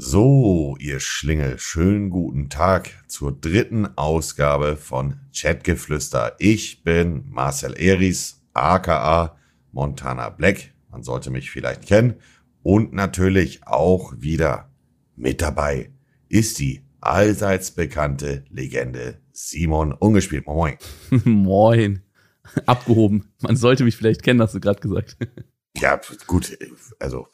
So, ihr Schlingel, schönen guten Tag zur dritten Ausgabe von Chatgeflüster. Ich bin Marcel Eris, aka Montana Black. Man sollte mich vielleicht kennen. Und natürlich auch wieder mit dabei ist die allseits bekannte Legende Simon Ungespielt. Moin. Moin. Abgehoben. Man sollte mich vielleicht kennen, hast du gerade gesagt. ja, gut. Also,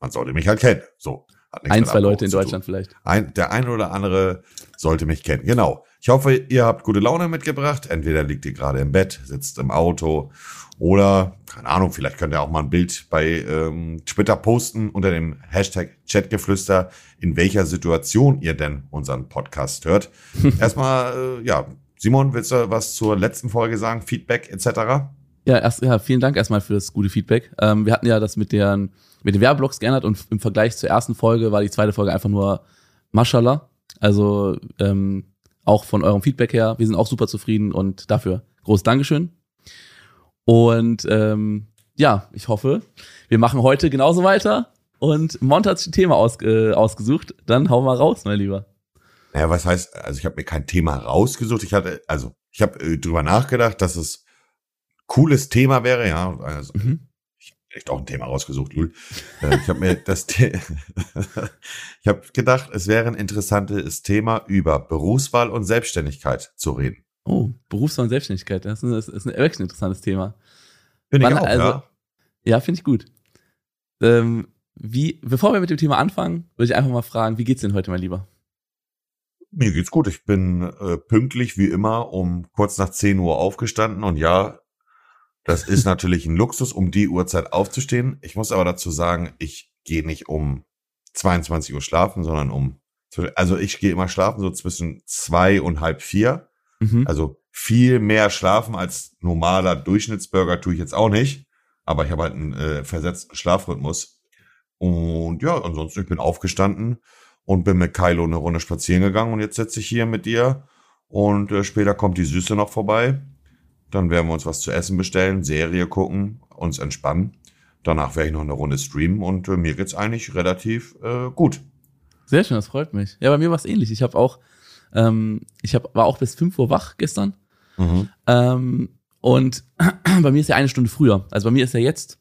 man sollte mich halt kennen. So. Ein, zwei Leute in Deutschland vielleicht. Ein, der eine oder andere sollte mich kennen. Genau. Ich hoffe, ihr habt gute Laune mitgebracht. Entweder liegt ihr gerade im Bett, sitzt im Auto oder, keine Ahnung, vielleicht könnt ihr auch mal ein Bild bei ähm, Twitter posten unter dem Hashtag Chatgeflüster, in welcher Situation ihr denn unseren Podcast hört. Erstmal, äh, ja, Simon, willst du was zur letzten Folge sagen? Feedback etc.? Ja, erst, ja, vielen Dank erstmal für das gute Feedback. Ähm, wir hatten ja das mit, der, mit den Werbeblocks geändert und im Vergleich zur ersten Folge war die zweite Folge einfach nur Mashallah. Also ähm, auch von eurem Feedback her, wir sind auch super zufrieden und dafür großes Dankeschön. Und ähm, ja, ich hoffe, wir machen heute genauso weiter. Und Mont hat sich ein Thema aus, äh, ausgesucht. Dann hau mal raus, mein Lieber. Naja, was heißt, also ich habe mir kein Thema rausgesucht. Ich hatte, also ich habe äh, drüber nachgedacht, dass es cooles Thema wäre, ja. Also, mhm. Ich habe echt auch ein Thema rausgesucht, Lul. Äh, ich habe mir das ich habe gedacht, es wäre ein interessantes Thema über Berufswahl und Selbstständigkeit zu reden. Oh, Berufswahl und Selbstständigkeit, das ist ein, das ist ein wirklich ein interessantes Thema. Finde ich auch, also, ja. Ja, finde ich gut. Ähm, wie, bevor wir mit dem Thema anfangen, würde ich einfach mal fragen, wie geht's denn heute, mein Lieber? Mir geht's gut. Ich bin äh, pünktlich wie immer um kurz nach 10 Uhr aufgestanden und ja, das ist natürlich ein Luxus, um die Uhrzeit aufzustehen. Ich muss aber dazu sagen, ich gehe nicht um 22 Uhr schlafen, sondern um, also ich gehe immer schlafen so zwischen zwei und halb vier. Mhm. Also viel mehr schlafen als normaler Durchschnittsbürger tue ich jetzt auch nicht. Aber ich habe halt einen äh, versetzten Schlafrhythmus. Und ja, ansonsten, ich bin aufgestanden und bin mit Kylo eine Runde spazieren gegangen und jetzt sitze ich hier mit dir und äh, später kommt die Süße noch vorbei dann werden wir uns was zu essen bestellen, Serie gucken, uns entspannen. Danach werde ich noch eine Runde streamen und äh, mir geht's eigentlich relativ äh, gut. Sehr schön, das freut mich. Ja, bei mir war es ähnlich. Ich habe auch, ähm, ich hab, war auch bis 5 Uhr wach gestern. Mhm. Ähm, und bei mir ist ja eine Stunde früher. Also bei mir ist ja jetzt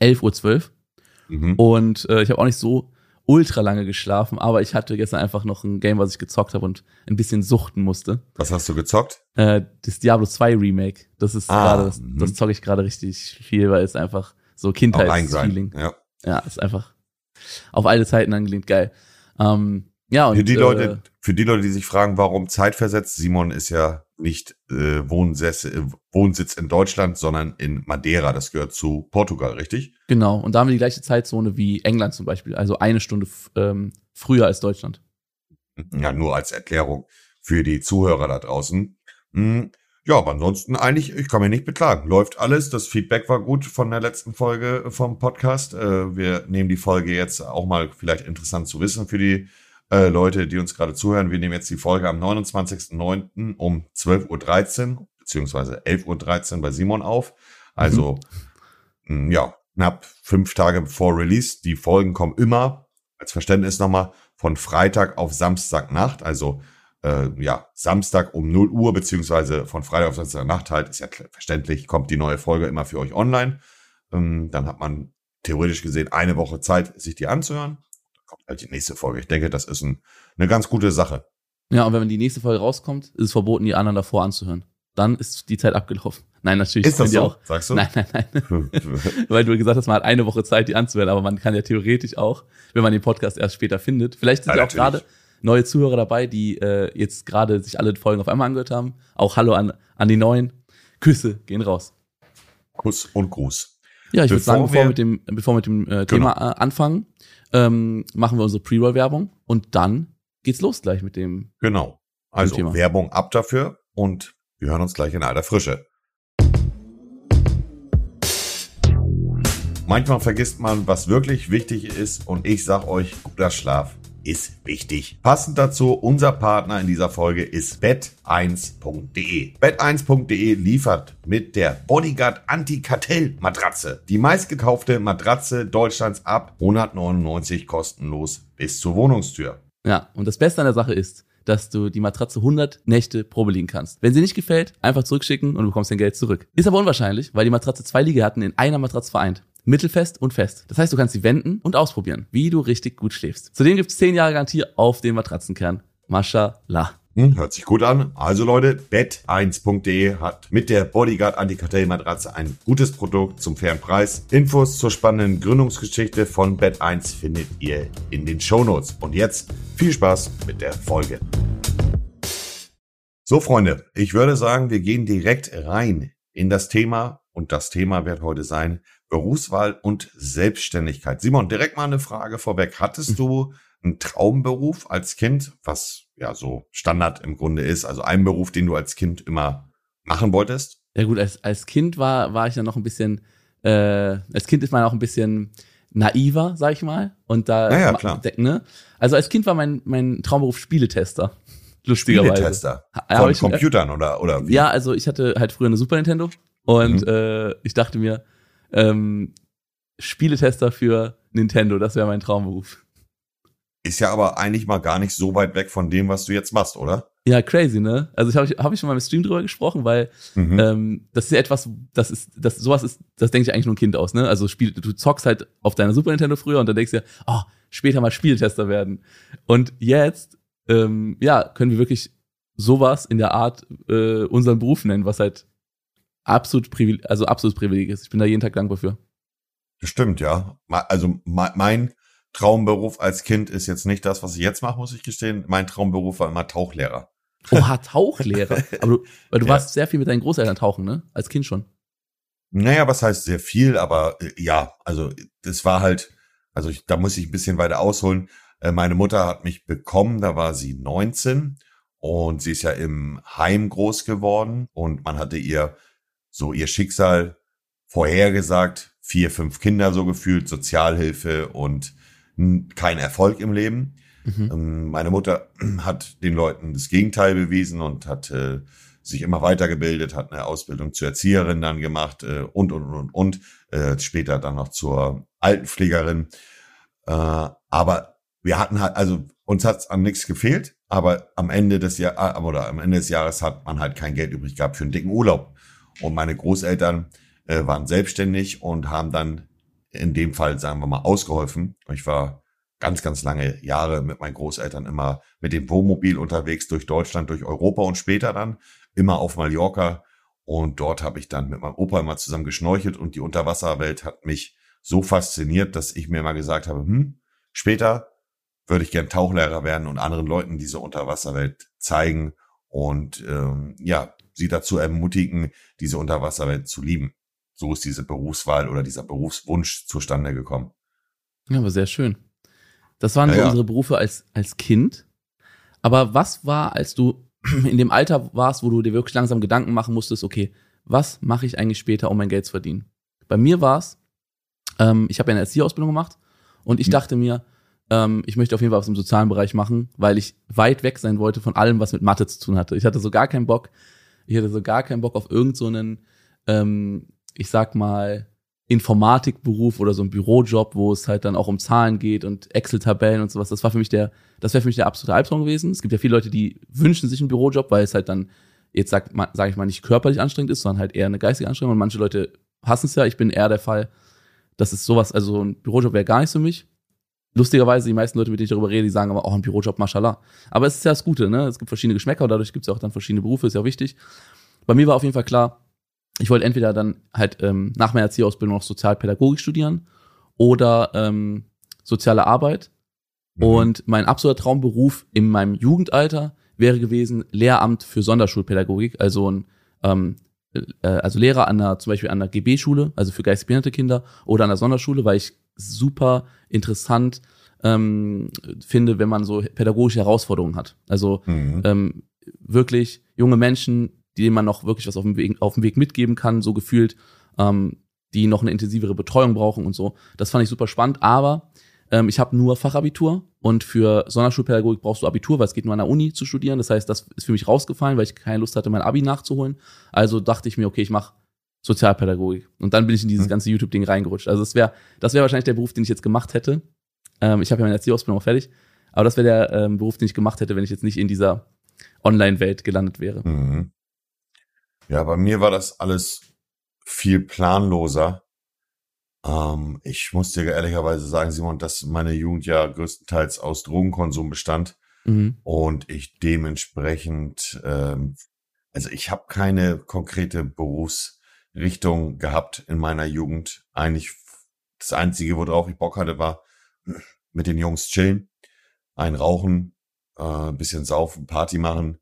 11.12 Uhr. Mhm. Und äh, ich habe auch nicht so ultra lange geschlafen, aber ich hatte gestern einfach noch ein Game, was ich gezockt habe und ein bisschen suchten musste. Was hast du gezockt? Äh, das Diablo 2 Remake. Das ist ah, gerade, das, das zocke ich gerade richtig viel, weil es einfach so Kindheitsfeeling. Ja. ja, ist einfach auf alle Zeiten angelehnt geil. Ähm, ja, und, für die Leute, äh, für die Leute, die sich fragen, warum zeitversetzt, Simon ist ja nicht äh, Wohnsitz, äh, Wohnsitz in Deutschland, sondern in Madeira. Das gehört zu Portugal, richtig? Genau. Und da haben wir die gleiche Zeitzone wie England zum Beispiel. Also eine Stunde ähm, früher als Deutschland. Ja, nur als Erklärung für die Zuhörer da draußen. Hm, ja, aber ansonsten eigentlich, ich kann mich nicht beklagen. Läuft alles. Das Feedback war gut von der letzten Folge vom Podcast. Äh, wir nehmen die Folge jetzt auch mal vielleicht interessant zu wissen für die äh, Leute, die uns gerade zuhören. Wir nehmen jetzt die Folge am 29.09. um 12.13 Uhr beziehungsweise 11.13 Uhr bei Simon auf. Also mhm. mh, ja, knapp fünf Tage vor Release. Die Folgen kommen immer, als Verständnis nochmal, von Freitag auf Samstagnacht. Also äh, ja, Samstag um 0 Uhr, beziehungsweise von Freitag auf Samstagnacht halt, ist ja verständlich, kommt die neue Folge immer für euch online. Ähm, dann hat man theoretisch gesehen eine Woche Zeit, sich die anzuhören kommt halt die nächste Folge. Ich denke, das ist ein, eine ganz gute Sache. Ja, und wenn die nächste Folge rauskommt, ist es verboten, die anderen davor anzuhören. Dann ist die Zeit abgelaufen. Nein, natürlich. Ist das so? Auch. Sagst du? Nein, nein, nein. Weil du gesagt hast, man hat eine Woche Zeit, die anzuhören, aber man kann ja theoretisch auch, wenn man den Podcast erst später findet. Vielleicht sind ja, auch gerade neue Zuhörer dabei, die äh, jetzt gerade sich alle Folgen auf einmal angehört haben. Auch Hallo an, an die Neuen. Küsse gehen raus. Kuss und Gruß. Ja, ich würde sagen, bevor wir mit dem, bevor wir mit dem äh, Thema genau. äh, anfangen, ähm, machen wir unsere Pre-Roll-Werbung und dann geht's los gleich mit dem. Genau. Also Thema. Werbung ab dafür und wir hören uns gleich in alter Frische. Manchmal vergisst man, was wirklich wichtig ist und ich sag euch, guter Schlaf ist wichtig. Passend dazu, unser Partner in dieser Folge ist bet1.de. Bet1.de liefert mit der Bodyguard Anti-Kartell Matratze die meistgekaufte Matratze Deutschlands ab 199 kostenlos bis zur Wohnungstür. Ja, und das Beste an der Sache ist, dass du die Matratze 100 Nächte Probe liegen kannst. Wenn sie nicht gefällt, einfach zurückschicken und du bekommst dein Geld zurück. Ist aber unwahrscheinlich, weil die Matratze zwei Liegehärten in einer Matratze vereint. Mittelfest und fest. Das heißt, du kannst sie wenden und ausprobieren, wie du richtig gut schläfst. Zudem gibt's 10 Jahre Garantie auf den Matratzenkern. Mashallah. Hm, hört sich gut an. Also Leute, bet1.de hat mit der Bodyguard Anti-Kartell-Matratze ein gutes Produkt zum fairen Preis. Infos zur spannenden Gründungsgeschichte von Bet1 findet ihr in den Shownotes. Und jetzt viel Spaß mit der Folge. So Freunde, ich würde sagen, wir gehen direkt rein in das Thema und das Thema wird heute sein Berufswahl und Selbstständigkeit. Simon, direkt mal eine Frage vorweg. Hattest hm. du einen Traumberuf als Kind, was ja so Standard im Grunde ist, also ein Beruf, den du als Kind immer machen wolltest? Ja gut, als, als Kind war, war ich ja noch ein bisschen, äh, als Kind ist man auch ein bisschen naiver, sag ich mal. Und da, ja, ja, klar. Ne? Also als Kind war mein, mein Traumberuf Spieletester. Lustigerweise. Spieletester? Von ich, Computern oder, oder wie? Ja, also ich hatte halt früher eine Super Nintendo und mhm. äh, ich dachte mir, ähm, Spieletester für Nintendo, das wäre mein Traumberuf. Ist ja aber eigentlich mal gar nicht so weit weg von dem, was du jetzt machst, oder? Ja, crazy, ne? Also ich habe ich, hab ich schon mal im Stream drüber gesprochen, weil mhm. ähm, das ist ja etwas, das ist, das sowas ist, das denke ich eigentlich nur ein Kind aus, ne? Also Spiel, du zockst halt auf deiner Super Nintendo früher und dann denkst du ja, oh, später mal Spieltester werden. Und jetzt, ähm, ja, können wir wirklich sowas in der Art äh, unseren Beruf nennen, was halt absolut Privileg, also absolutes Privileg ist. Ich bin da jeden Tag dankbar für. Das stimmt, ja. Also mein Traumberuf als Kind ist jetzt nicht das, was ich jetzt mache, muss ich gestehen. Mein Traumberuf war immer Tauchlehrer. Oha, Tauchlehrer. Aber du, weil du ja. warst sehr viel mit deinen Großeltern tauchen, ne? Als Kind schon. Naja, was heißt sehr viel, aber äh, ja, also das war halt, also ich, da muss ich ein bisschen weiter ausholen. Äh, meine Mutter hat mich bekommen, da war sie 19 und sie ist ja im Heim groß geworden und man hatte ihr so ihr Schicksal vorhergesagt, vier, fünf Kinder so gefühlt, Sozialhilfe und kein Erfolg im Leben. Mhm. Ähm, meine Mutter hat den Leuten das Gegenteil bewiesen und hat äh, sich immer weitergebildet, hat eine Ausbildung zur Erzieherin dann gemacht äh, und, und, und, und, äh, später dann noch zur Altenpflegerin. Äh, aber wir hatten halt, also uns hat's an nichts gefehlt, aber am Ende des Jahres, oder am Ende des Jahres hat man halt kein Geld übrig gehabt für einen dicken Urlaub. Und meine Großeltern äh, waren selbstständig und haben dann in dem Fall, sagen wir mal, ausgeholfen. Ich war ganz, ganz lange Jahre mit meinen Großeltern immer mit dem Wohnmobil unterwegs durch Deutschland, durch Europa und später dann immer auf Mallorca. Und dort habe ich dann mit meinem Opa immer zusammen geschnorchelt und die Unterwasserwelt hat mich so fasziniert, dass ich mir immer gesagt habe, hm, später würde ich gern Tauchlehrer werden und anderen Leuten diese Unterwasserwelt zeigen und ähm, ja, sie dazu ermutigen, diese Unterwasserwelt zu lieben. So ist diese Berufswahl oder dieser Berufswunsch zustande gekommen. Ja, aber sehr schön. Das waren ja, so unsere Berufe als, als Kind. Aber was war, als du in dem Alter warst, wo du dir wirklich langsam Gedanken machen musstest, okay, was mache ich eigentlich später, um mein Geld zu verdienen? Bei mir war es, ähm, ich habe ja eine Erzieherausbildung gemacht und ich mhm. dachte mir, ähm, ich möchte auf jeden Fall was im sozialen Bereich machen, weil ich weit weg sein wollte von allem, was mit Mathe zu tun hatte. Ich hatte so gar keinen Bock, ich hatte so gar keinen Bock auf irgendeinen, so ähm, ich sag mal, Informatikberuf oder so ein Bürojob, wo es halt dann auch um Zahlen geht und Excel-Tabellen und sowas. Das war für mich der, das wäre für mich der absolute Albtraum gewesen. Es gibt ja viele Leute, die wünschen sich einen Bürojob, weil es halt dann jetzt sag, sag ich mal nicht körperlich anstrengend ist, sondern halt eher eine geistige Anstrengung. Und manche Leute hassen es ja. Ich bin eher der Fall, dass es sowas, also ein Bürojob wäre gar nicht für mich. Lustigerweise, die meisten Leute, mit denen ich darüber rede, die sagen aber auch ein Bürojob, mashallah. Aber es ist ja das Gute, ne? Es gibt verschiedene Geschmäcker und dadurch gibt es ja auch dann verschiedene Berufe, ist ja auch wichtig. Bei mir war auf jeden Fall klar, ich wollte entweder dann halt ähm, nach meiner Erzieherausbildung noch Sozialpädagogik studieren oder ähm, soziale Arbeit. Mhm. Und mein absoluter Traumberuf in meinem Jugendalter wäre gewesen Lehramt für Sonderschulpädagogik, also ein ähm, äh, also Lehrer an einer, zum Beispiel an einer GB-Schule, also für geistbehinderte Kinder oder an der Sonderschule, weil ich super interessant ähm, finde, wenn man so pädagogische Herausforderungen hat. Also mhm. ähm, wirklich junge Menschen, denen man noch wirklich was auf dem Weg, auf dem Weg mitgeben kann, so gefühlt, ähm, die noch eine intensivere Betreuung brauchen und so. Das fand ich super spannend, aber ähm, ich habe nur Fachabitur und für Sonderschulpädagogik brauchst du Abitur, weil es geht nur an der Uni zu studieren. Das heißt, das ist für mich rausgefallen, weil ich keine Lust hatte, mein Abi nachzuholen. Also dachte ich mir, okay, ich mache Sozialpädagogik. Und dann bin ich in dieses mhm. ganze YouTube-Ding reingerutscht. Also das wäre das wäre wahrscheinlich der Beruf, den ich jetzt gemacht hätte. Ähm, ich habe ja meine Erzieherausbildung auch fertig. Aber das wäre der ähm, Beruf, den ich gemacht hätte, wenn ich jetzt nicht in dieser Online-Welt gelandet wäre. Mhm. Ja, bei mir war das alles viel planloser. Ähm, ich muss dir ehrlicherweise sagen, Simon, dass meine Jugend ja größtenteils aus Drogenkonsum bestand mhm. und ich dementsprechend, ähm, also ich habe keine konkrete Berufsrichtung gehabt in meiner Jugend. Eigentlich das Einzige, worauf ich Bock hatte, war mit den Jungs chillen, ein Rauchen, äh, bisschen saufen, Party machen.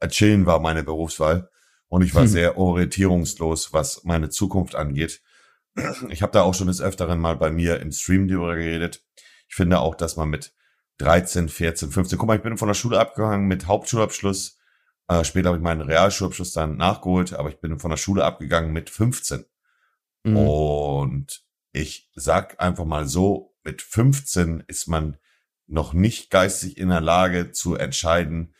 Äh, chillen war meine Berufswahl und ich war hm. sehr orientierungslos, was meine Zukunft angeht. Ich habe da auch schon des Öfteren mal bei mir im Stream darüber geredet. Ich finde auch, dass man mit 13, 14, 15, guck mal, ich bin von der Schule abgegangen mit Hauptschulabschluss. Äh, später habe ich meinen Realschulabschluss dann nachgeholt, aber ich bin von der Schule abgegangen mit 15. Mhm. Und ich sag einfach mal so, mit 15 ist man noch nicht geistig in der Lage zu entscheiden,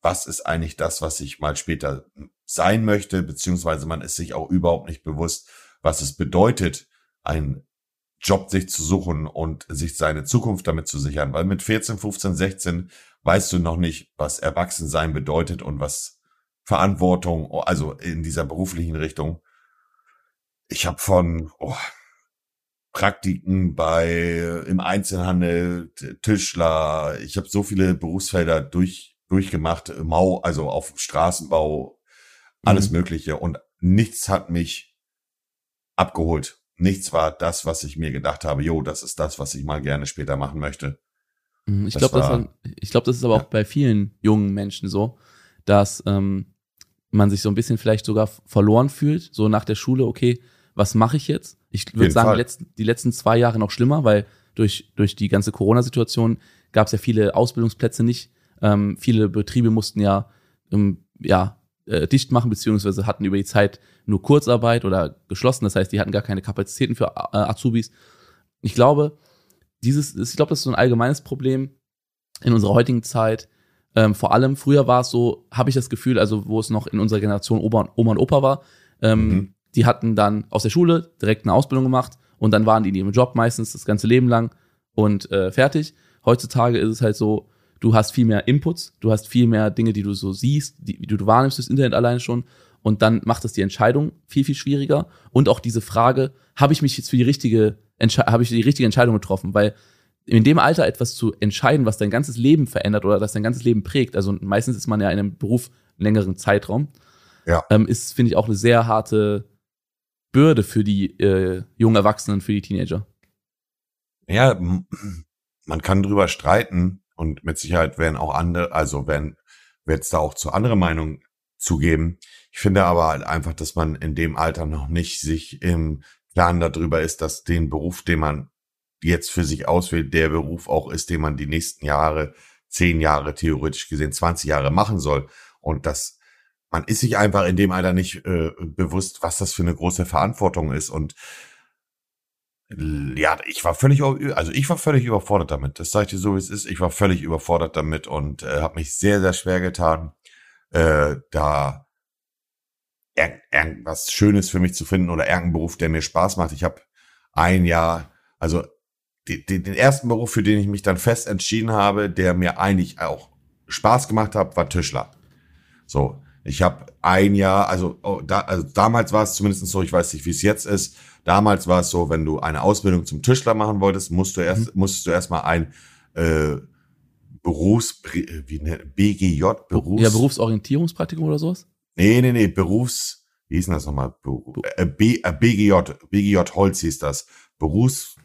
was ist eigentlich das, was ich mal später sein möchte, beziehungsweise man ist sich auch überhaupt nicht bewusst, was es bedeutet, einen Job sich zu suchen und sich seine Zukunft damit zu sichern. Weil mit 14, 15, 16 weißt du noch nicht, was Erwachsensein bedeutet und was Verantwortung, also in dieser beruflichen Richtung. Ich habe von oh, Praktiken bei im Einzelhandel, Tischler, ich habe so viele Berufsfelder durch durchgemacht, Mau, also auf Straßenbau, alles mhm. Mögliche und nichts hat mich abgeholt. Nichts war das, was ich mir gedacht habe, jo, das ist das, was ich mal gerne später machen möchte. Mhm, ich glaube, das, ich glaube, das ist aber ja. auch bei vielen jungen Menschen so, dass ähm, man sich so ein bisschen vielleicht sogar verloren fühlt, so nach der Schule, okay, was mache ich jetzt? Ich würde sagen, die letzten, die letzten zwei Jahre noch schlimmer, weil durch, durch die ganze Corona-Situation gab es ja viele Ausbildungsplätze nicht. Ähm, viele Betriebe mussten ja, ähm, ja äh, dicht machen, beziehungsweise hatten über die Zeit nur Kurzarbeit oder geschlossen. Das heißt, die hatten gar keine Kapazitäten für äh, Azubis. Ich glaube, dieses, ich glaube, das ist so ein allgemeines Problem in unserer heutigen Zeit. Ähm, vor allem früher war es so, habe ich das Gefühl, also wo es noch in unserer Generation Oma, Oma und Opa war, ähm, mhm. die hatten dann aus der Schule direkt eine Ausbildung gemacht und dann waren die in ihrem Job meistens das ganze Leben lang und äh, fertig. Heutzutage ist es halt so, du hast viel mehr Inputs, du hast viel mehr Dinge, die du so siehst, die, die du wahrnimmst das Internet alleine schon. Und dann macht es die Entscheidung viel, viel schwieriger. Und auch diese Frage, habe ich mich jetzt für die richtige, habe ich die richtige Entscheidung getroffen? Weil in dem Alter etwas zu entscheiden, was dein ganzes Leben verändert oder das dein ganzes Leben prägt, also meistens ist man ja in einem Beruf längeren Zeitraum, ja. ähm, ist, finde ich, auch eine sehr harte Bürde für die äh, jungen Erwachsenen, für die Teenager. Ja, man kann drüber streiten, und mit Sicherheit werden auch andere, also werden, wird es da auch zu andere Meinungen zugeben. Ich finde aber halt einfach, dass man in dem Alter noch nicht sich im Plan darüber ist, dass den Beruf, den man jetzt für sich auswählt, der Beruf auch ist, den man die nächsten Jahre, zehn Jahre theoretisch gesehen, 20 Jahre machen soll. Und dass man ist sich einfach in dem Alter nicht äh, bewusst, was das für eine große Verantwortung ist. Und ja, ich war völlig, also ich war völlig überfordert damit. Das sage ich dir so, wie es ist. Ich war völlig überfordert damit und äh, habe mich sehr, sehr schwer getan, äh, da irgendwas Schönes für mich zu finden oder irgendeinen Beruf, der mir Spaß macht. Ich habe ein Jahr, also die, die, den ersten Beruf, für den ich mich dann fest entschieden habe, der mir eigentlich auch Spaß gemacht hat, war Tischler. So, ich habe ein Jahr, also, oh, da, also damals war es zumindest so, ich weiß nicht, wie es jetzt ist, Damals war es so, wenn du eine Ausbildung zum Tischler machen wolltest, musst du erst, mhm. musstest du erstmal ein äh, Berufs, wie ne, BGJ, Berufs. Ja, Berufsorientierungspraktikum oder sowas? Nee, nee, nee, Berufs, wie hieß denn das nochmal? Äh, B, äh, BGJ, BGJ Holz hieß das. Berufs,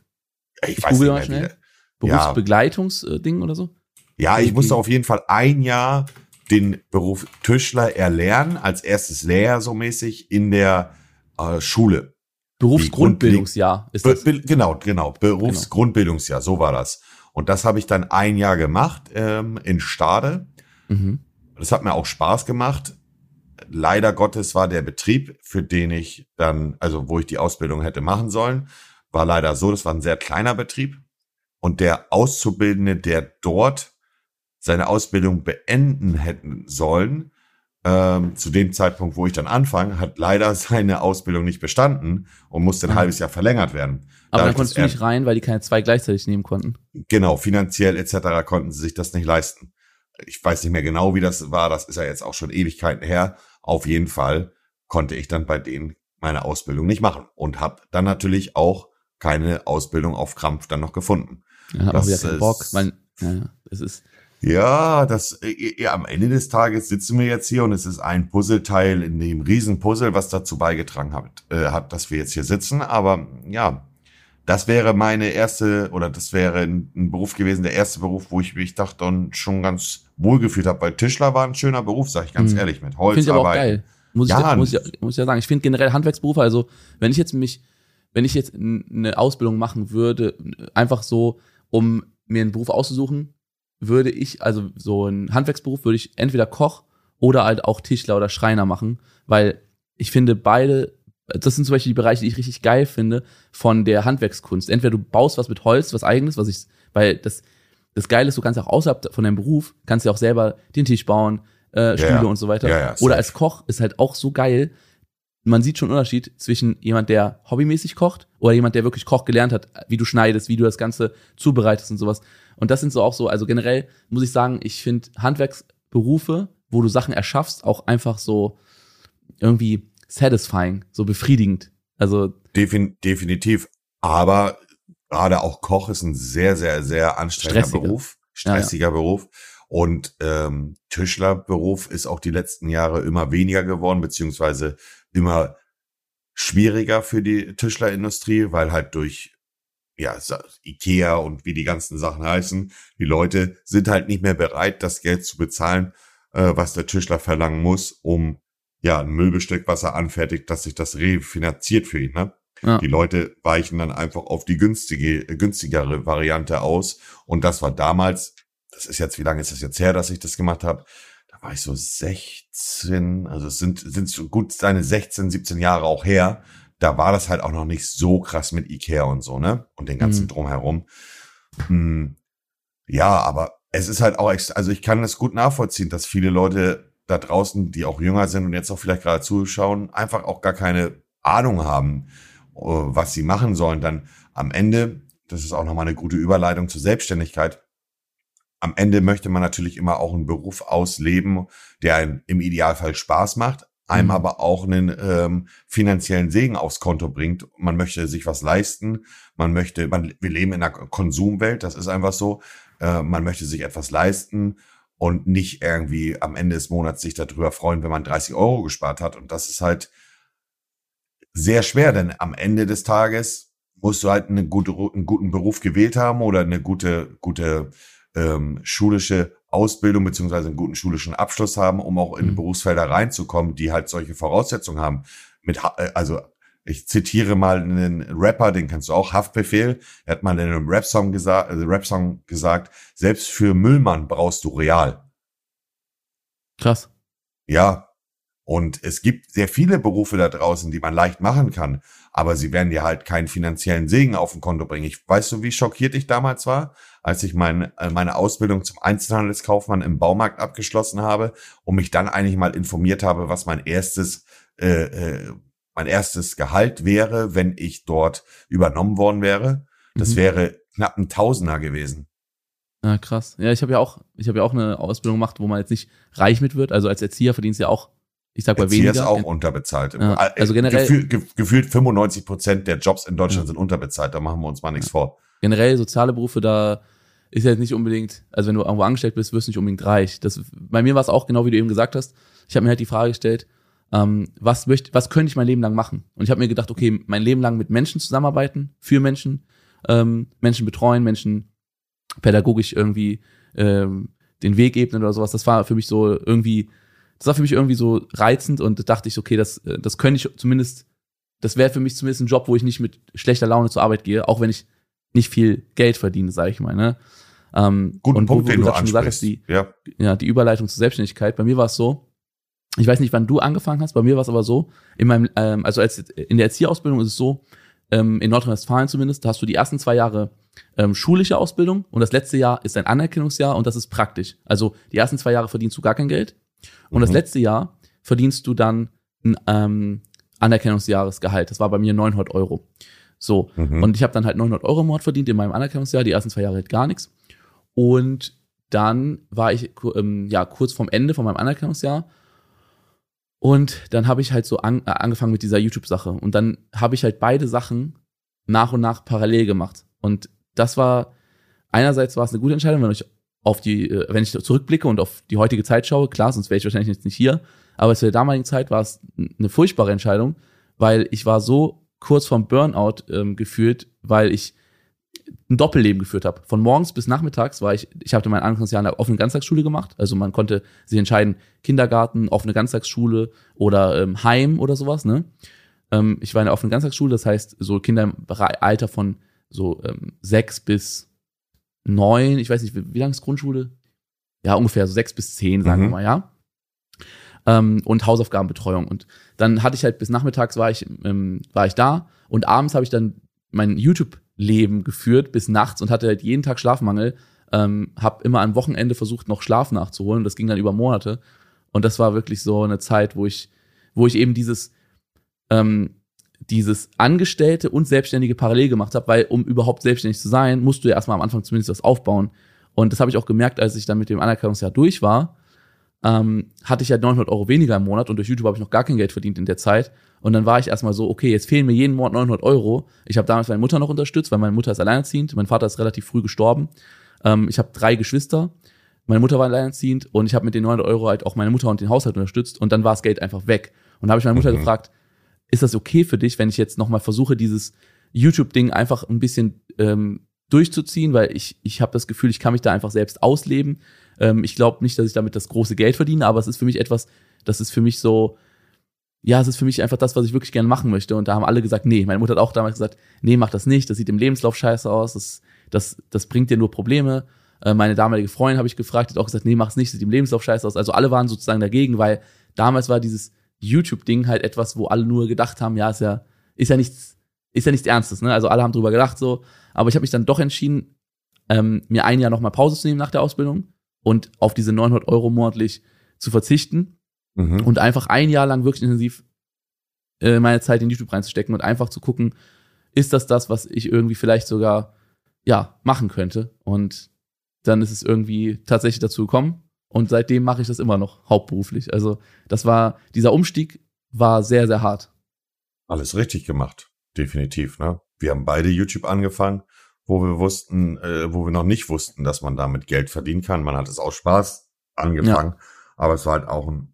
ich, ich weiß nicht mehr. Schnell. Berufsbegleitungsding ja. oder so? Ja, ich musste auf jeden Fall ein Jahr den Beruf Tischler erlernen, als erstes Lehrer so mäßig in der äh, Schule. Berufsgrundbildungsjahr ist das. Be genau, genau, Berufsgrundbildungsjahr, so war das. Und das habe ich dann ein Jahr gemacht ähm, in Stade. Mhm. Das hat mir auch Spaß gemacht. Leider Gottes war der Betrieb, für den ich dann, also wo ich die Ausbildung hätte machen sollen, war leider so, das war ein sehr kleiner Betrieb. und der Auszubildende, der dort seine Ausbildung beenden hätten sollen, ähm, zu dem Zeitpunkt, wo ich dann anfange, hat leider seine Ausbildung nicht bestanden und musste ein mhm. halbes Jahr verlängert werden. Aber dann konntest du nicht rein, weil die keine zwei gleichzeitig nehmen konnten. Genau, finanziell etc. konnten sie sich das nicht leisten. Ich weiß nicht mehr genau, wie das war. Das ist ja jetzt auch schon Ewigkeiten her. Auf jeden Fall konnte ich dann bei denen meine Ausbildung nicht machen und habe dann natürlich auch keine Ausbildung auf Krampf dann noch gefunden. Ja, das auch wieder keinen Bock. Mein, ja, das ist ja, das ja, am Ende des Tages sitzen wir jetzt hier und es ist ein Puzzleteil in dem Riesenpuzzle, was dazu beigetragen hat, äh, hat, dass wir jetzt hier sitzen. Aber ja, das wäre meine erste oder das wäre ein, ein Beruf gewesen, der erste Beruf, wo ich mich dachte dann schon ganz wohl gefühlt habe, weil Tischler war ein schöner Beruf, sag ich ganz mhm. ehrlich, mit Holz. Finde ich aber auch geil. Muss, ja, ich, muss, ich, muss ich ja sagen. Ich finde generell Handwerksberufe, also wenn ich jetzt mich, wenn ich jetzt eine Ausbildung machen würde, einfach so, um mir einen Beruf auszusuchen, würde ich, also so ein Handwerksberuf würde ich entweder Koch oder halt auch Tischler oder Schreiner machen, weil ich finde beide, das sind zum Beispiel die Bereiche, die ich richtig geil finde von der Handwerkskunst. Entweder du baust was mit Holz, was eigenes, was ich, weil das, das Geile ist, du kannst auch außerhalb von deinem Beruf, kannst ja auch selber den Tisch bauen, äh, Stühle ja, und so weiter. Ja, ja, oder als Koch ist halt auch so geil. Man sieht schon einen Unterschied zwischen jemand, der hobbymäßig kocht oder jemand, der wirklich Koch gelernt hat, wie du schneidest, wie du das Ganze zubereitest und sowas. Und das sind so auch so, also generell muss ich sagen, ich finde Handwerksberufe, wo du Sachen erschaffst, auch einfach so irgendwie satisfying, so befriedigend. Also Defin definitiv. Aber gerade auch Koch ist ein sehr, sehr, sehr anstrengender stressiger. Beruf, stressiger ja, ja. Beruf. Und ähm, Tischlerberuf ist auch die letzten Jahre immer weniger geworden, beziehungsweise immer schwieriger für die Tischlerindustrie, weil halt durch ja, Ikea und wie die ganzen Sachen heißen. Die Leute sind halt nicht mehr bereit, das Geld zu bezahlen, äh, was der Tischler verlangen muss, um ja ein Möbelstück, was er anfertigt, dass sich das refinanziert für ihn. Ne? Ja. Die Leute weichen dann einfach auf die günstige, günstigere Variante aus. Und das war damals, das ist jetzt, wie lange ist das jetzt her, dass ich das gemacht habe? Da war ich so 16, also es sind, sind so gut seine 16, 17 Jahre auch her da war das halt auch noch nicht so krass mit Ikea und so, ne? Und den ganzen mhm. Drumherum. Hm, ja, aber es ist halt auch, also ich kann es gut nachvollziehen, dass viele Leute da draußen, die auch jünger sind und jetzt auch vielleicht gerade zuschauen, einfach auch gar keine Ahnung haben, äh, was sie machen sollen. Dann am Ende, das ist auch nochmal eine gute Überleitung zur Selbstständigkeit, am Ende möchte man natürlich immer auch einen Beruf ausleben, der einem im Idealfall Spaß macht, einem mhm. aber auch einen ähm, finanziellen Segen aufs Konto bringt. Man möchte sich was leisten, man möchte, man, wir leben in einer Konsumwelt, das ist einfach so. Äh, man möchte sich etwas leisten und nicht irgendwie am Ende des Monats sich darüber freuen, wenn man 30 Euro gespart hat. Und das ist halt sehr schwer, denn am Ende des Tages musst du halt eine gute, einen guten Beruf gewählt haben oder eine gute, gute ähm, schulische Ausbildung beziehungsweise einen guten schulischen Abschluss haben, um auch in mhm. Berufsfelder reinzukommen, die halt solche Voraussetzungen haben. Mit, äh, also ich zitiere mal einen Rapper, den kennst du auch, Haftbefehl. Er hat mal in einem Rap-Song gesagt, äh, Rap-Song gesagt, selbst für Müllmann brauchst du real. Krass. Ja. Und es gibt sehr viele Berufe da draußen, die man leicht machen kann, aber sie werden dir halt keinen finanziellen Segen auf dem Konto bringen. Ich weißt du, wie schockiert ich damals war, als ich mein, äh, meine Ausbildung zum Einzelhandelskaufmann im Baumarkt abgeschlossen habe und mich dann eigentlich mal informiert habe, was mein erstes äh, äh, mein erstes Gehalt wäre, wenn ich dort übernommen worden wäre. Das mhm. wäre knapp ein Tausender gewesen. Ja, krass. Ja, ich habe ja auch, ich habe ja auch eine Ausbildung gemacht, wo man jetzt nicht reich mit wird. Also als Erzieher verdienst du ja auch, ich sag mal Erzieher weniger. ist auch unterbezahlt. Ja, also generell. Gefühl, gefühlt 95 Prozent der Jobs in Deutschland ja. sind unterbezahlt. Da machen wir uns mal nichts ja. vor generell soziale Berufe, da ist jetzt nicht unbedingt, also wenn du irgendwo angestellt bist, wirst du nicht unbedingt reich. Das, bei mir war es auch genau, wie du eben gesagt hast. Ich habe mir halt die Frage gestellt, ähm, was möchte, was könnte ich mein Leben lang machen? Und ich habe mir gedacht, okay, mein Leben lang mit Menschen zusammenarbeiten, für Menschen, ähm, Menschen betreuen, Menschen pädagogisch irgendwie ähm, den Weg ebnen oder sowas. Das war für mich so irgendwie, das war für mich irgendwie so reizend und da dachte ich, okay, das, äh, das könnte ich zumindest, das wäre für mich zumindest ein Job, wo ich nicht mit schlechter Laune zur Arbeit gehe, auch wenn ich nicht viel Geld verdiene, sage ich mal. Ne? Ähm, Guten und Punkt, wo, wo den du, schon gesagt hast, die, ja. ja, die Überleitung zur Selbstständigkeit. Bei mir war es so, ich weiß nicht, wann du angefangen hast, bei mir war es aber so, in meinem, ähm, also als in der Erzieherausbildung ist es so, ähm, in Nordrhein-Westfalen zumindest, da hast du die ersten zwei Jahre ähm, schulische Ausbildung und das letzte Jahr ist ein Anerkennungsjahr und das ist praktisch. Also die ersten zwei Jahre verdienst du gar kein Geld und mhm. das letzte Jahr verdienst du dann ein ähm, Anerkennungsjahresgehalt. Das war bei mir 900 Euro. So, mhm. und ich habe dann halt 900 Euro im Monat verdient in meinem Anerkennungsjahr, die ersten zwei Jahre halt gar nichts. Und dann war ich ähm, ja kurz vorm Ende von meinem Anerkennungsjahr und dann habe ich halt so an, äh, angefangen mit dieser YouTube-Sache. Und dann habe ich halt beide Sachen nach und nach parallel gemacht. Und das war, einerseits war es eine gute Entscheidung, wenn ich auf die, äh, wenn ich zurückblicke und auf die heutige Zeit schaue, klar, sonst wäre ich wahrscheinlich jetzt nicht hier. Aber zu der damaligen Zeit war es eine furchtbare Entscheidung, weil ich war so kurz vorm Burnout ähm, gefühlt, weil ich ein Doppelleben geführt habe. Von morgens bis nachmittags war ich, ich habe mein Anfangsjahr in der offenen Ganztagsschule gemacht. Also man konnte sich entscheiden, Kindergarten, offene Ganztagsschule oder ähm, Heim oder sowas. Ne? Ähm, ich war in der offenen Ganztagsschule, das heißt so Kinder im Alter von so ähm, sechs bis neun, ich weiß nicht, wie, wie lange ist Grundschule? Ja, ungefähr so sechs bis zehn, sagen mhm. wir mal, ja. Ähm, und Hausaufgabenbetreuung. Und dann hatte ich halt bis nachmittags war ich, ähm, war ich da und abends habe ich dann mein YouTube Leben geführt bis nachts und hatte halt jeden Tag Schlafmangel. Ähm, hab immer am Wochenende versucht, noch Schlaf nachzuholen. Das ging dann über Monate. Und das war wirklich so eine Zeit, wo ich, wo ich eben dieses, ähm, dieses Angestellte und Selbstständige parallel gemacht habe, weil um überhaupt selbstständig zu sein, musst du ja erstmal am Anfang zumindest was aufbauen. Und das habe ich auch gemerkt, als ich dann mit dem Anerkennungsjahr durch war, ähm, hatte ich ja 900 Euro weniger im Monat und durch YouTube habe ich noch gar kein Geld verdient in der Zeit. Und dann war ich erstmal so, okay, jetzt fehlen mir jeden Monat 900 Euro. Ich habe damals meine Mutter noch unterstützt, weil meine Mutter ist alleinerziehend. Mein Vater ist relativ früh gestorben. Ähm, ich habe drei Geschwister. Meine Mutter war alleinerziehend und ich habe mit den 900 Euro halt auch meine Mutter und den Haushalt unterstützt. Und dann war das Geld einfach weg. Und da habe ich meine Mutter mhm. gefragt, ist das okay für dich, wenn ich jetzt nochmal versuche, dieses YouTube-Ding einfach ein bisschen ähm, durchzuziehen, weil ich, ich habe das Gefühl, ich kann mich da einfach selbst ausleben. Ähm, ich glaube nicht, dass ich damit das große Geld verdiene, aber es ist für mich etwas, das ist für mich so, ja, es ist für mich einfach das, was ich wirklich gerne machen möchte. Und da haben alle gesagt, nee. Meine Mutter hat auch damals gesagt, nee, mach das nicht, das sieht im Lebenslauf scheiße aus, das, das, das bringt dir nur Probleme. Äh, meine damalige Freundin habe ich gefragt, hat auch gesagt, nee, mach es nicht, das sieht im Lebenslauf scheiße aus. Also alle waren sozusagen dagegen, weil damals war dieses YouTube-Ding halt etwas, wo alle nur gedacht haben, ja, ist ja, ist ja nichts, ist ja nichts Ernstes, ne? Also alle haben drüber gedacht so. Aber ich habe mich dann doch entschieden, ähm, mir ein Jahr nochmal Pause zu nehmen nach der Ausbildung und auf diese 900 Euro monatlich zu verzichten mhm. und einfach ein Jahr lang wirklich intensiv äh, meine Zeit in YouTube reinzustecken und einfach zu gucken, ist das das, was ich irgendwie vielleicht sogar ja machen könnte und dann ist es irgendwie tatsächlich dazu gekommen und seitdem mache ich das immer noch hauptberuflich. Also das war dieser Umstieg war sehr sehr hart. Alles richtig gemacht, definitiv. Ne? Wir haben beide YouTube angefangen, wo wir wussten, äh, wo wir noch nicht wussten, dass man damit Geld verdienen kann. Man hat es aus Spaß angefangen, ja. aber es war halt auch ein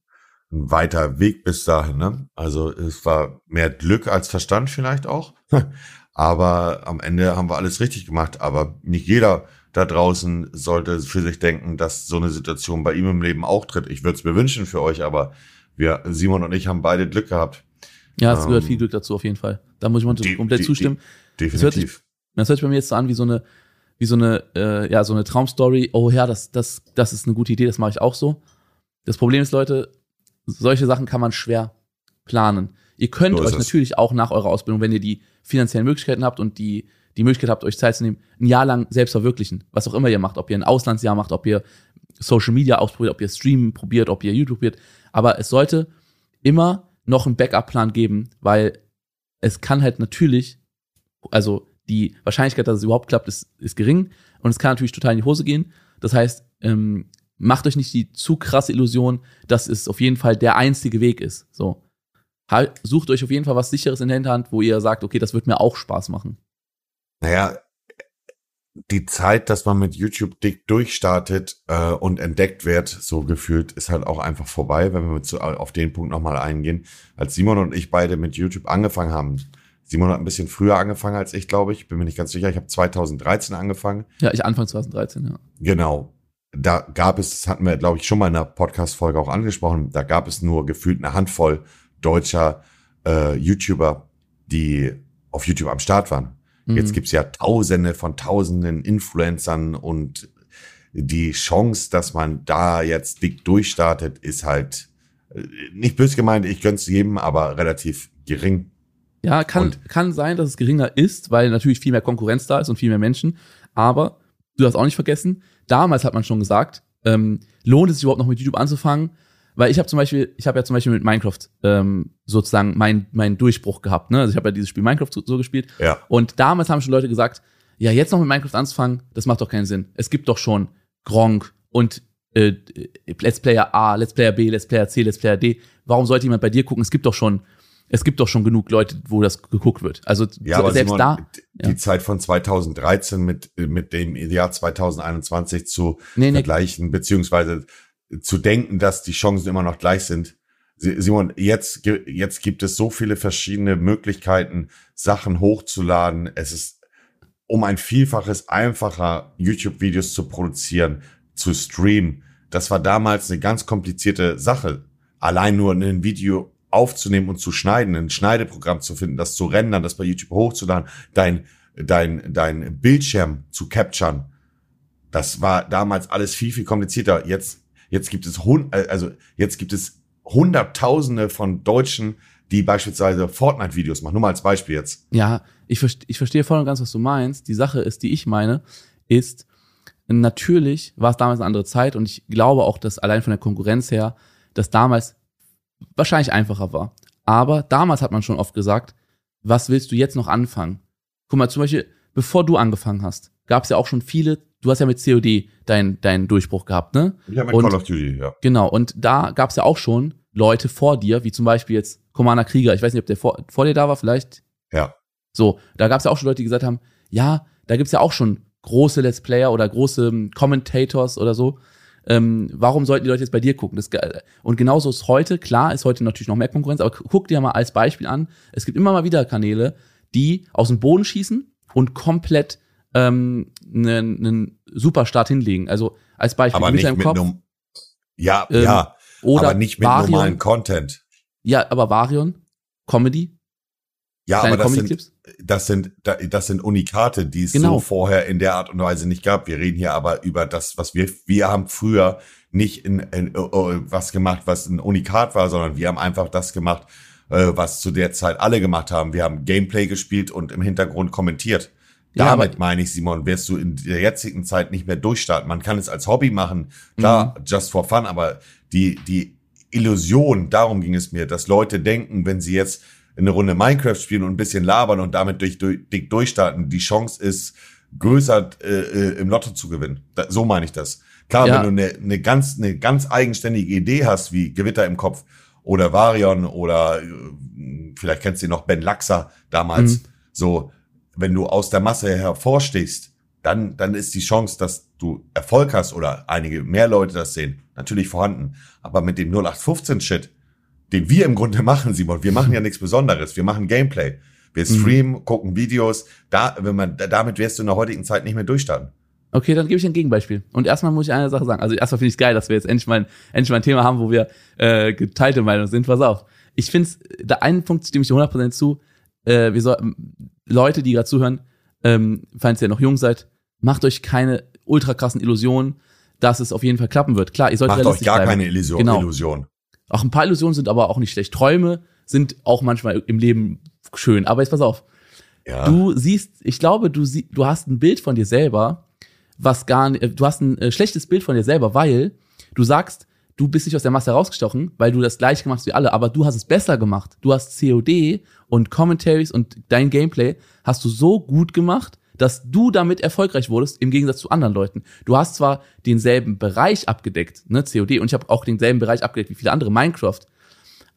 ein weiter Weg bis dahin. Ne? Also es war mehr Glück als Verstand vielleicht auch. Aber am Ende haben wir alles richtig gemacht. Aber nicht jeder da draußen sollte für sich denken, dass so eine Situation bei ihm im Leben auch tritt. Ich würde es mir wünschen für euch, aber wir, Simon und ich, haben beide Glück gehabt. Ja, es ähm, gehört viel Glück dazu auf jeden Fall. Da muss ich mal komplett zustimmen. Definitiv. Das hört, sich, bei mir jetzt so an wie so eine, wie so eine, äh, ja, so eine Traumstory. Oh ja, das, das, das ist eine gute Idee, das mache ich auch so. Das Problem ist, Leute, solche Sachen kann man schwer planen. Ihr könnt so euch natürlich auch nach eurer Ausbildung, wenn ihr die finanziellen Möglichkeiten habt und die, die Möglichkeit habt, euch Zeit zu nehmen, ein Jahr lang selbst verwirklichen. Was auch immer ihr macht, ob ihr ein Auslandsjahr macht, ob ihr Social Media ausprobiert, ob ihr Streamen probiert, ob ihr YouTube probiert. Aber es sollte immer noch einen Backup-Plan geben, weil es kann halt natürlich, also die Wahrscheinlichkeit, dass es überhaupt klappt, ist, ist gering und es kann natürlich total in die Hose gehen. Das heißt, ähm, macht euch nicht die zu krasse Illusion, dass es auf jeden Fall der einzige Weg ist. So. Sucht euch auf jeden Fall was sicheres in der Hinterhand, wo ihr sagt, okay, das wird mir auch Spaß machen. Naja, die Zeit, dass man mit YouTube dick durchstartet äh, und entdeckt wird, so gefühlt, ist halt auch einfach vorbei, wenn wir zu, auf den Punkt nochmal eingehen. Als Simon und ich beide mit YouTube angefangen haben, Simon hat ein bisschen früher angefangen als ich, glaube ich, bin mir nicht ganz sicher. Ich habe 2013 angefangen. Ja, ich Anfang 2013, ja. Genau da gab es, das hatten wir, glaube ich, schon mal in der Podcast-Folge auch angesprochen, da gab es nur gefühlt eine Handvoll deutscher äh, YouTuber, die auf YouTube am Start waren. Mhm. Jetzt gibt's ja tausende von tausenden Influencern und die Chance, dass man da jetzt dick durchstartet, ist halt äh, nicht bös gemeint, ich gönn's jedem, aber relativ gering. Ja, kann, kann sein, dass es geringer ist, weil natürlich viel mehr Konkurrenz da ist und viel mehr Menschen. Aber du darfst auch nicht vergessen, damals hat man schon gesagt, ähm, lohnt es sich überhaupt noch mit YouTube anzufangen? Weil ich habe zum Beispiel, ich habe ja zum Beispiel mit Minecraft ähm, sozusagen meinen mein Durchbruch gehabt. Ne? Also ich habe ja dieses Spiel Minecraft so, so gespielt. Ja. Und damals haben schon Leute gesagt, ja, jetzt noch mit Minecraft anzufangen, das macht doch keinen Sinn. Es gibt doch schon Gronk und äh, Let's Player A, Let's Player B, Let's Player C, Let's Player D. Warum sollte jemand bei dir gucken? Es gibt doch schon, es gibt doch schon genug Leute, wo das geguckt wird. Also Ja, aber selbst Simon, da. die ja. Zeit von 2013 mit, mit dem Jahr 2021 zu Nee, nee. vergleichen, beziehungsweise zu denken, dass die Chancen immer noch gleich sind. Si- Simon, jetzt, jetzt gibt es so viele verschiedene Möglichkeiten, Sachen hochzuladen. Es ist um ein Vielfaches einfacher, YouTube-Videos zu produzieren, zu streamen. Das war damals eine ganz komplizierte Sache. Allein nur ein Video aufzunehmen und zu schneiden, ein Schneideprogramm zu finden, das zu rendern, das bei YouTube hochzuladen, dein, dein, dein Bildschirm zu capturen. Das war damals alles viel, viel komplizierter. Jetzt, jetzt gibt es, hun- äh, also jetzt gibt es Hunderttausende von Deutschen, die beispielsweise Fortnite-Videos machen. Nur mal als Beispiel jetzt. Ja, ich, ich verstehe voll und ganz, was du meinst. Die Sache ist, die ich meine, ist, natürlich war es damals eine andere Zeit und ich glaube auch, dass allein von der Konkurrenz her, das damals wahrscheinlich einfacher war. Aber damals hat man schon oft gesagt, was willst du jetzt noch anfangen? Guck mal, zum Beispiel, bevor du angefangen hast, gab es ja auch schon viele, du hast ja mit COD deinen deinen Durchbruch gehabt, ne? Ja, mit Und- Call of Duty, ja. Genau, und da gab es ja auch schon Leute vor dir, wie zum Beispiel jetzt Commander Krieger. Ich weiß nicht, ob der vor, vor dir da war, vielleicht. Ja. So, da gab es ja auch schon Leute, die gesagt haben, ja, da gibt's ja auch schon große Let's Player oder große ähm, Commentators oder so. Ähm, warum sollten die Leute jetzt bei dir gucken? Das, ge- und genauso ist heute, klar, ist heute natürlich noch mehr Konkurrenz, aber guck dir mal als Beispiel an, es gibt immer mal wieder Kanäle, die aus dem Boden schießen und komplett ähm, einen, einen Superstart hinlegen. Also als Beispiel, Aber nicht mit einem, ja, Ähm, ja, oder aber nicht mit Varion. normalen Content. Ja, aber Varion, Comedy, Ja, kleine aber das sind, das sind, da- das sind Unikate, die es Genau. so vorher in der Art und Weise nicht gab. Wir reden hier aber über das, was wir, wir haben früher nicht in, in, oh, oh, was gemacht, was ein Unikat war, sondern wir haben einfach das gemacht, äh, was zu der Zeit alle gemacht haben. Wir haben Gameplay gespielt und im Hintergrund kommentiert. Ja, Damit aber- meine ich, Simon, wirst du in der jetzigen Zeit nicht mehr durchstarten. Man kann es als Hobby machen, klar, Mhm. just for fun, aber die, die Illusion, darum ging es mir, dass Leute denken, wenn sie jetzt eine Runde Minecraft spielen und ein bisschen labern und damit durch, durch, dick durchstarten, die Chance ist größer äh, äh, im Lotto zu gewinnen. Da, so meine ich das. Klar, Ja. wenn du eine, eine ganz eine ganz eigenständige Idee hast, wie Gewitter im Kopf oder Varion oder äh, vielleicht kennst du noch Ben Laxer damals, Mhm. so wenn du aus der Masse hervorstehst, dann, dann ist die Chance, dass du Erfolg hast oder einige mehr Leute das sehen, natürlich vorhanden. Aber mit dem 0815-Shit, den wir im Grunde machen, Simon, wir machen ja nichts Besonderes. Wir machen Gameplay. Wir Mhm. streamen, gucken Videos. Da, wenn man, da- damit wirst du in der heutigen Zeit nicht mehr durchstarten. Okay, dann gebe ich ein Gegenbeispiel. Und erstmal muss ich eine Sache sagen. Also erstmal finde ich es geil, dass wir jetzt endlich mal, endlich mal ein Thema haben, wo wir äh, geteilte Meinung sind. Pass auf. Ich finde es, da einen Punkt stimme ich dir 100% zu. Äh, wir sollten, Leute, die gerade zuhören, ähm, falls ihr noch jung seid, macht euch keine ultra krassen Illusionen, dass es auf jeden Fall klappen wird. Klar, ihr solltet Macht euch gar bleiben. keine Illusion. Genau. Illusion. Auch ein paar Illusionen sind aber auch nicht schlecht. Träume sind auch manchmal im Leben schön. Aber jetzt pass auf. Ja. Du siehst, ich glaube, du, sie, du hast ein Bild von dir selber, was gar nicht, du hast ein äh, schlechtes Bild von dir selber, weil du sagst, du bist nicht aus der Masse herausgestochen, weil du das gleiche gemacht hast wie alle, aber du hast es besser gemacht. Du hast COD und Commentaries und dein Gameplay hast du so gut gemacht, dass du damit erfolgreich wurdest, im Gegensatz zu anderen Leuten. Du hast zwar denselben Bereich abgedeckt, ne, COD, und ich habe auch denselben Bereich abgedeckt wie viele andere, Minecraft,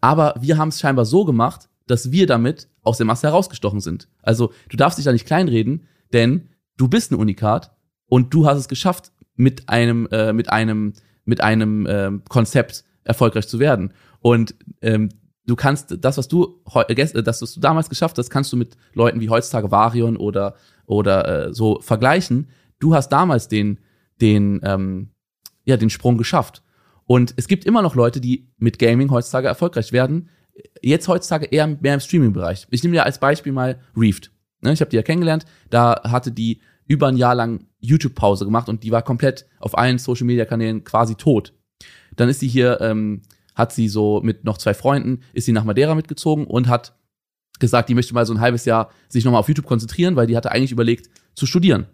aber wir haben es scheinbar so gemacht, dass wir damit aus der Masse herausgestochen sind. Also du darfst dich da nicht kleinreden, denn du bist ein Unikat und du hast es geschafft, mit einem, äh, mit einem, mit einem ähm, Konzept erfolgreich zu werden. Und ähm, du kannst das, was du, äh, äh, das, was du damals geschafft hast, kannst du mit Leuten wie heutzutage Varion oder, oder äh, so vergleichen. Du hast damals den, den, ähm, ja, den Sprung geschafft. Und es gibt immer noch Leute, die mit Gaming heutzutage erfolgreich werden. Jetzt heutzutage eher mehr im Streaming-Bereich. Ich nehme dir als Beispiel mal Reefed. Ne, ich habe die ja kennengelernt. Da hatte die über ein Jahr lang YouTube-Pause gemacht und die war komplett auf allen Social-Media-Kanälen quasi tot. Dann ist sie hier, ähm, hat sie so mit noch zwei Freunden, ist sie nach Madeira mitgezogen und hat gesagt, die möchte mal so ein halbes Jahr sich nochmal auf YouTube konzentrieren, weil die hatte eigentlich überlegt zu studieren,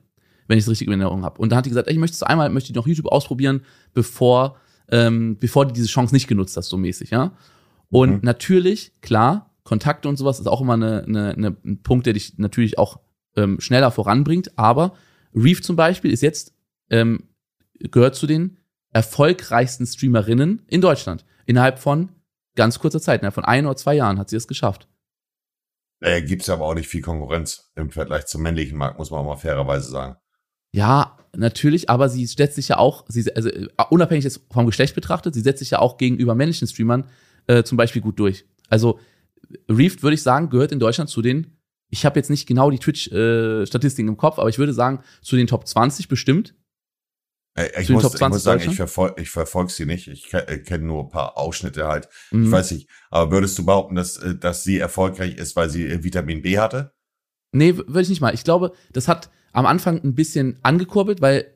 wenn ich es richtig in Erinnerung habe. Und dann hat die gesagt, ey, ich möchte einmal, möchte ich noch YouTube ausprobieren, bevor, ähm, bevor die diese Chance nicht genutzt hat, so mäßig, ja. Und Mhm. natürlich, klar, Kontakte und sowas ist auch immer eine, eine, eine, ein Punkt, der dich natürlich auch ähm, schneller voranbringt. Aber Reef zum Beispiel ist jetzt, ähm, gehört zu den erfolgreichsten Streamerinnen in Deutschland. Innerhalb von ganz kurzer Zeit, innerhalb von ein oder zwei Jahren hat sie es geschafft. Äh, gibt's aber auch nicht viel Konkurrenz im Vergleich zum männlichen Markt, muss man auch mal fairerweise sagen. Ja, natürlich, aber sie setzt sich ja auch, sie, also äh, unabhängig vom Geschlecht betrachtet, sie setzt sich ja auch gegenüber männlichen Streamern äh, zum Beispiel gut durch. Also Reef, würde ich sagen, gehört in Deutschland zu den, ich habe jetzt nicht genau die Twitch-Statistiken im Kopf, aber ich würde sagen, zu den Top 20 bestimmt. Äh, ich, muss, ich 20 muss sagen, ich, Deutschland? verfol ich verfolge sie nicht. Ich äh, kenne nur ein paar Ausschnitte halt. Mhm. Ich weiß nicht. Aber würdest du behaupten, dass, äh, dass sie erfolgreich ist, weil sie Vitamin B hatte? Nee, würde ich nicht mal. Ich glaube, das hat am Anfang ein bisschen angekurbelt, weil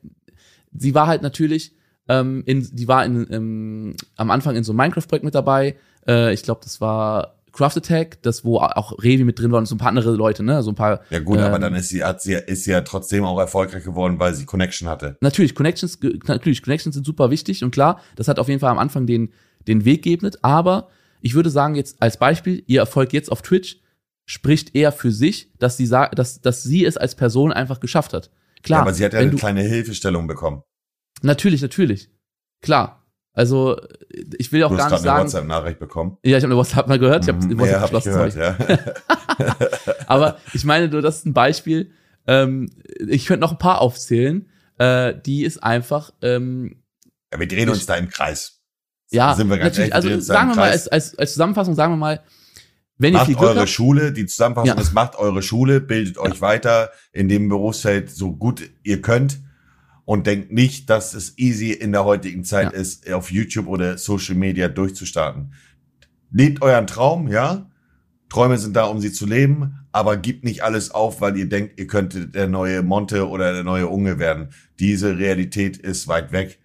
sie war halt natürlich, ähm, in, die war in, ähm, am Anfang in so einem Minecraft-Projekt mit dabei. Äh, ich glaube, das war Craft Attack, das wo auch Revi mit drin war und so ein paar andere Leute, ne? So ein paar. Ja gut, aber Ähm. dann ist sie, hat sie, ist sie ja trotzdem auch erfolgreich geworden, weil sie Connection hatte. Natürlich, Connections, natürlich, Connections sind super wichtig und klar, das hat auf jeden Fall am Anfang den, den Weg geebnet, aber ich würde sagen, jetzt als Beispiel, ihr Erfolg jetzt auf Twitch spricht eher für sich, dass sie sagt, dass, dass sie es als Person einfach geschafft hat. Klar, ja, aber sie hat ja eine du, kleine Hilfestellung bekommen. Natürlich, natürlich. Klar. Also, ich will auch Du gar nicht gerade eine sagen. WhatsApp-Nachricht bekommen. Ja, ich habe eine WhatsApp mal gehört, ich habe Mhm, WhatsApp ja, hab ich geschlossen. gehört, ja. Aber ich meine nur, das ist ein Beispiel. Ähm, ich könnte noch ein paar aufzählen. Äh, die ist einfach, ähm, ja, wir drehen uns da im Kreis. ja, Sind wir ganz natürlich, ehrlich, also sagen wir mal, als, als, als Zusammenfassung sagen wir mal, wenn ihr Macht viel Glück eure habt, Schule, die Zusammenfassung Ja. ist, macht eure Schule, bildet euch weiter in dem Berufsfeld so gut ihr könnt und denkt nicht, dass es easy in der heutigen Zeit Ja. ist, auf YouTube oder Social Media durchzustarten. Lebt euren Traum, ja? Träume sind da, um sie zu leben, aber gebt nicht alles auf, weil ihr denkt, ihr könntet der neue Monte oder der neue Unge werden. Diese Realität ist weit weg.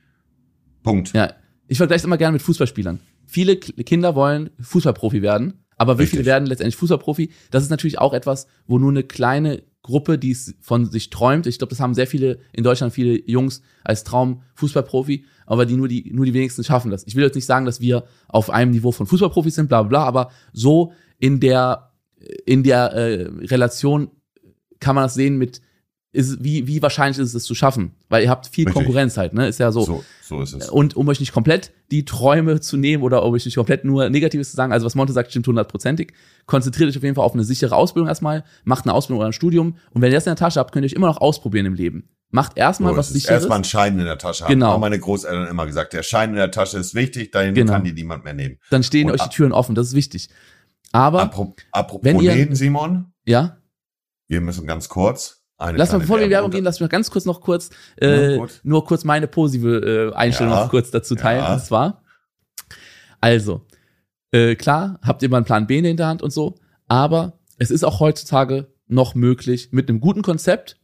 Punkt. ja, ich vergleiche es immer gerne mit Fußballspielern. Viele Kinder wollen Fußballprofi werden, aber wie Richtig. viele werden letztendlich Fußballprofi? Das ist natürlich auch etwas, wo nur eine kleine Gruppe, die es von sich träumt. Ich glaube, das haben sehr viele in Deutschland viele Jungs als Traum Fußballprofi, aber die nur die nur die wenigsten schaffen das. Ich will jetzt nicht sagen, dass wir auf einem Niveau von Fußballprofis sind, bla bla, bla aber so in der in der äh, Relation kann man das sehen mit ist, wie, wie wahrscheinlich ist es, zu schaffen? Weil ihr habt viel Richtig. Konkurrenz halt, ne? Ist ja so. So, so ist es. Und um euch nicht komplett die Träume zu nehmen oder um euch nicht komplett nur Negatives zu sagen, also was Monte sagt, stimmt hundertprozentig. Konzentriert euch auf jeden Fall auf eine sichere Ausbildung erstmal, macht eine Ausbildung oder ein Studium und wenn ihr das in der Tasche habt, könnt ihr euch immer noch ausprobieren im Leben. Macht erstmal So was sicheres. Erstmal einen Schein in der Tasche haben. Genau. Haben meine Großeltern immer gesagt. Der Schein in der Tasche ist wichtig, dahin Genau. kann die niemand mehr nehmen. dann stehen Und euch die Türen offen, das ist wichtig. Aber, Apro apropos wenn ihr- Läden, Simon, ja, wir müssen ganz kurz eine lass mal, bevor wir in Werbung gehen, lass mich noch ganz kurz noch kurz, äh, Ja, nur kurz meine positive äh, Einstellung Ja. noch kurz dazu teilen. Ja. Und zwar, also, äh, klar, habt ihr mal einen Plan B in der Hinterhand und so, aber es ist auch heutzutage noch möglich, mit einem guten Konzept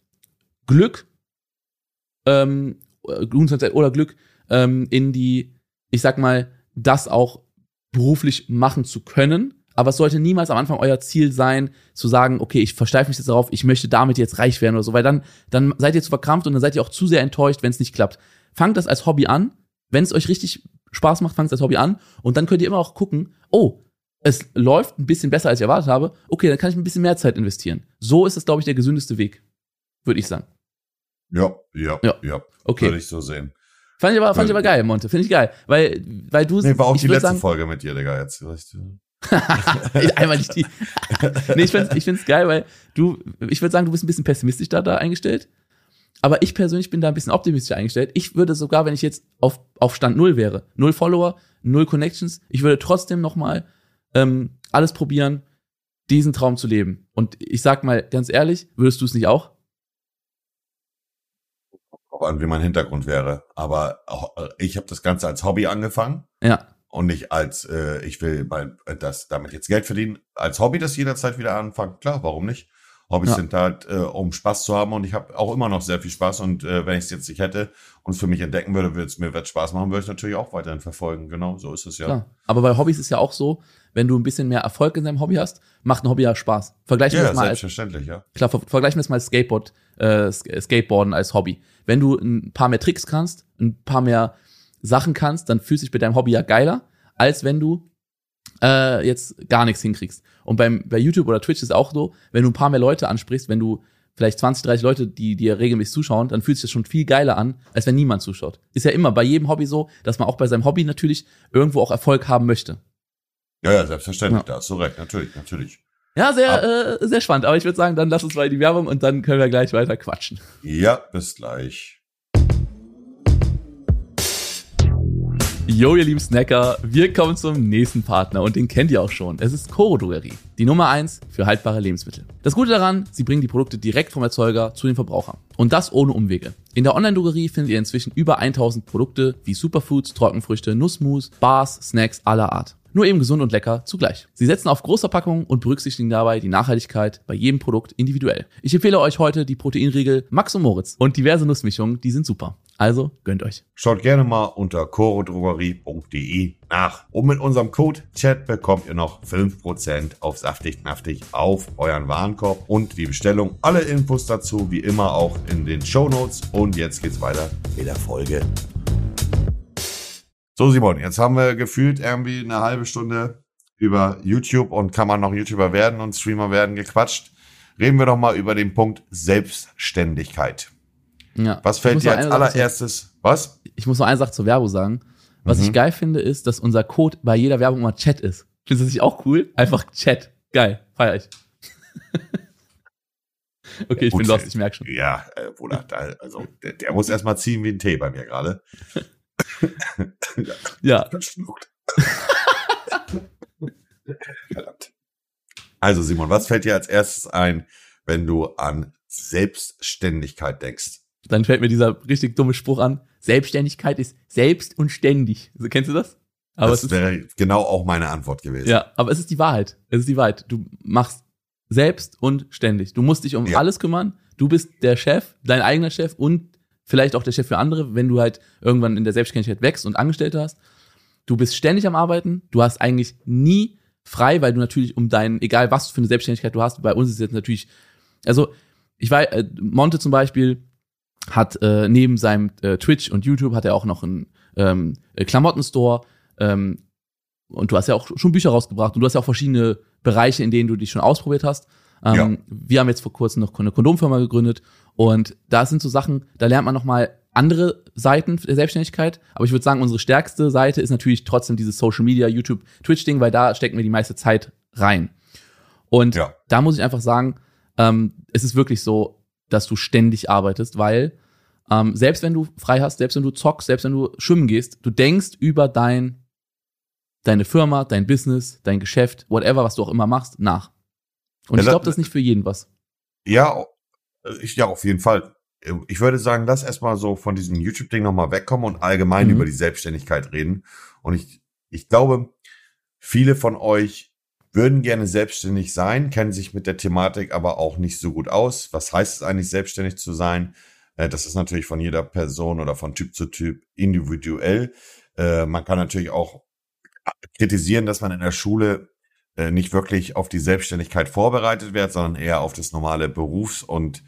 Glück, ähm, äh, guten Konzept oder Glück ähm, in die, ich sag mal, das auch beruflich machen zu können. Aber es sollte niemals am Anfang euer Ziel sein, zu sagen, okay, ich versteife mich jetzt darauf, ich möchte damit jetzt reich werden oder so, weil dann, dann seid ihr zu verkrampft und dann seid ihr auch zu sehr enttäuscht, wenn es nicht klappt. Fangt das als Hobby an. Wenn es euch richtig Spaß macht, fangt es als Hobby an. Und dann könnt ihr immer auch gucken, oh, es läuft ein bisschen besser, als ich erwartet habe. Okay, dann kann ich ein bisschen mehr Zeit investieren. So ist es, glaube ich, der gesündeste Weg. Würde ich sagen. Ja, ja, Ja. ja. Okay. Würde ich so sehen. Fand ich aber, fand ich aber geil, Monte. Finde ich geil. Weil, weil du Nee, war auch die letzte sagen, Folge mit dir, Digga. Jetzt. Einmal nicht die. nee, ich find's, ich find's geil, weil du, ich würde sagen, du bist ein bisschen pessimistisch da, da eingestellt. Aber ich persönlich bin da ein bisschen optimistisch eingestellt. Ich würde sogar, wenn ich jetzt auf, auf Stand Null wäre, null Follower, null Connections, ich würde trotzdem nochmal ähm, alles probieren, diesen Traum zu leben. Und ich sag mal ganz ehrlich, würdest du es nicht auch? Auch an, wie mein Hintergrund wäre. Aber auch, äh, ich habe das Ganze als Hobby angefangen Ja. Und nicht als, äh, ich will mein, äh, das damit jetzt Geld verdienen. Als Hobby das jederzeit wieder anfangen. Klar, warum nicht? Hobbys Ja. sind halt, äh, um Spaß zu haben und ich habe auch immer noch sehr viel Spaß und äh, wenn ich es jetzt nicht hätte und es für mich entdecken würde, würde es mir wird Spaß machen, würde ich natürlich auch weiterhin verfolgen. Genau, so ist es ja. Klar. Aber bei Hobbys ist ja auch so, wenn du ein bisschen mehr Erfolg in deinem Hobby hast, macht ein Hobby ja Spaß. Vergleichen wir Ja, das mal als, selbstverständlich, ja. klar, ver vergleichen wir das mal als Skateboard, äh, Sk- Skateboarden als Hobby. Wenn du ein paar mehr Tricks kannst, ein paar mehr Sachen kannst, dann fühlt sich bei deinem Hobby ja geiler, als wenn du äh, jetzt gar nichts hinkriegst. Und beim, bei YouTube oder Twitch ist auch so, wenn du ein paar mehr Leute ansprichst, wenn du vielleicht 20, 30 Leute, die dir regelmäßig zuschauen, dann fühlt sich das schon viel geiler an, als wenn niemand zuschaut. Ist ja immer bei jedem Hobby so, dass man auch bei seinem Hobby natürlich irgendwo auch Erfolg haben möchte. Ja, ja, selbstverständlich, Ja. da hast du recht, natürlich, natürlich. Ja, sehr, äh, sehr spannend. Aber ich würde sagen, dann lass uns mal in die Werbung und dann können wir gleich weiter quatschen. Ja, bis gleich. Jo, ihr lieben Snacker, wir kommen zum nächsten Partner und den kennt ihr auch schon. Es ist Coro Drogerie, die Nummer eins für haltbare Lebensmittel. Das Gute daran, sie bringen die Produkte direkt vom Erzeuger zu den Verbrauchern. Und das ohne Umwege. In der Online-Drogerie findet ihr inzwischen über 1000 Produkte wie Superfoods, Trockenfrüchte, Nussmus, Bars, Snacks aller Art. Nur eben gesund und lecker zugleich. Sie setzen auf Großverpackungen und berücksichtigen dabei die Nachhaltigkeit bei jedem Produkt individuell. Ich empfehle euch heute die Proteinriegel Max und Moritz und diverse Nussmischungen, die sind super. Also gönnt euch. Schaut gerne mal unter chorodrogerie.de nach. Und mit unserem Code Chat bekommt ihr noch 5% auf saftig knaftig auf euren Warenkorb und die Bestellung. Alle Infos dazu wie immer auch in den Shownotes. Und jetzt geht's weiter mit der Folge. So Simon, jetzt haben wir gefühlt irgendwie eine halbe Stunde über YouTube und kann man noch YouTuber werden und Streamer werden gequatscht. Reden wir doch mal über den Punkt Selbstständigkeit. Ja. Was fällt dir als allererstes? Was? ich muss noch eine Sache zur Werbung sagen. Was Mhm. ich geil finde, ist, dass unser Code bei jeder Werbung immer Chat ist. Findest du das nicht auch cool? Einfach Chat. Geil. Feier ich. okay, ich Gut, bin lost, ich merke schon. Ja, äh, Bruder, da, also der, der muss erstmal ziehen wie ein Tee bei mir gerade. Ja, Verschluckt. Verdammt. Also Simon, was fällt dir als erstes ein, wenn du an Selbstständigkeit denkst? dann fällt mir dieser richtig dumme Spruch an. Selbstständigkeit ist selbst und ständig. Also, kennst du das? Aber das wäre genau auch meine Antwort gewesen. ja, aber es ist die Wahrheit. Es ist die Wahrheit. Du machst selbst und ständig. Du musst dich um Ja. alles kümmern. Du bist der Chef, dein eigener Chef und vielleicht auch der Chef für andere, wenn du halt irgendwann in der Selbstständigkeit wächst und Angestellte hast. Du bist ständig am Arbeiten. Du hast eigentlich nie frei, weil du natürlich um deinen, egal was für eine Selbstständigkeit du hast, bei uns ist jetzt natürlich, also ich weiß, äh, Monte zum Beispiel hat äh, neben seinem äh, Twitch und YouTube hat er auch noch einen ähm, äh, Klamottenstore ähm, und du hast ja auch schon Bücher rausgebracht und du hast ja auch verschiedene Bereiche, in denen du dich schon ausprobiert hast. Ähm, Ja. Wir haben jetzt vor kurzem noch eine Kondomfirma gegründet und da sind so Sachen, da lernt man noch mal andere Seiten der Selbstständigkeit. Aber ich würde sagen, unsere stärkste Seite ist natürlich trotzdem dieses Social Media, YouTube, Twitch-Ding, weil da stecken wir die meiste Zeit rein. Und Ja. da muss ich einfach sagen, ähm, es ist wirklich so, dass du ständig arbeitest, weil ähm, selbst wenn du frei hast, selbst wenn du zockst, selbst wenn du schwimmen gehst, du denkst über dein, deine Firma, dein Business, dein Geschäft, whatever, was du auch immer machst, nach. Und Ja, ich glaube, das ist nicht für jeden was. Ja, äh, ich, ja, auf jeden Fall. Ich würde sagen, lass erstmal so von diesem YouTube-Ding nochmal wegkommen und allgemein Mhm. über die Selbstständigkeit reden. Und ich, ich glaube, viele von euch würden gerne selbstständig sein, kennen sich mit der Thematik aber auch nicht so gut aus. Was heißt es eigentlich, selbstständig zu sein? Äh, Das ist natürlich von jeder Person oder von Typ zu Typ individuell. Äh, Man kann natürlich auch kritisieren, dass man in der Schule nicht wirklich auf die Selbstständigkeit vorbereitet wird, sondern eher auf das normale Berufs- und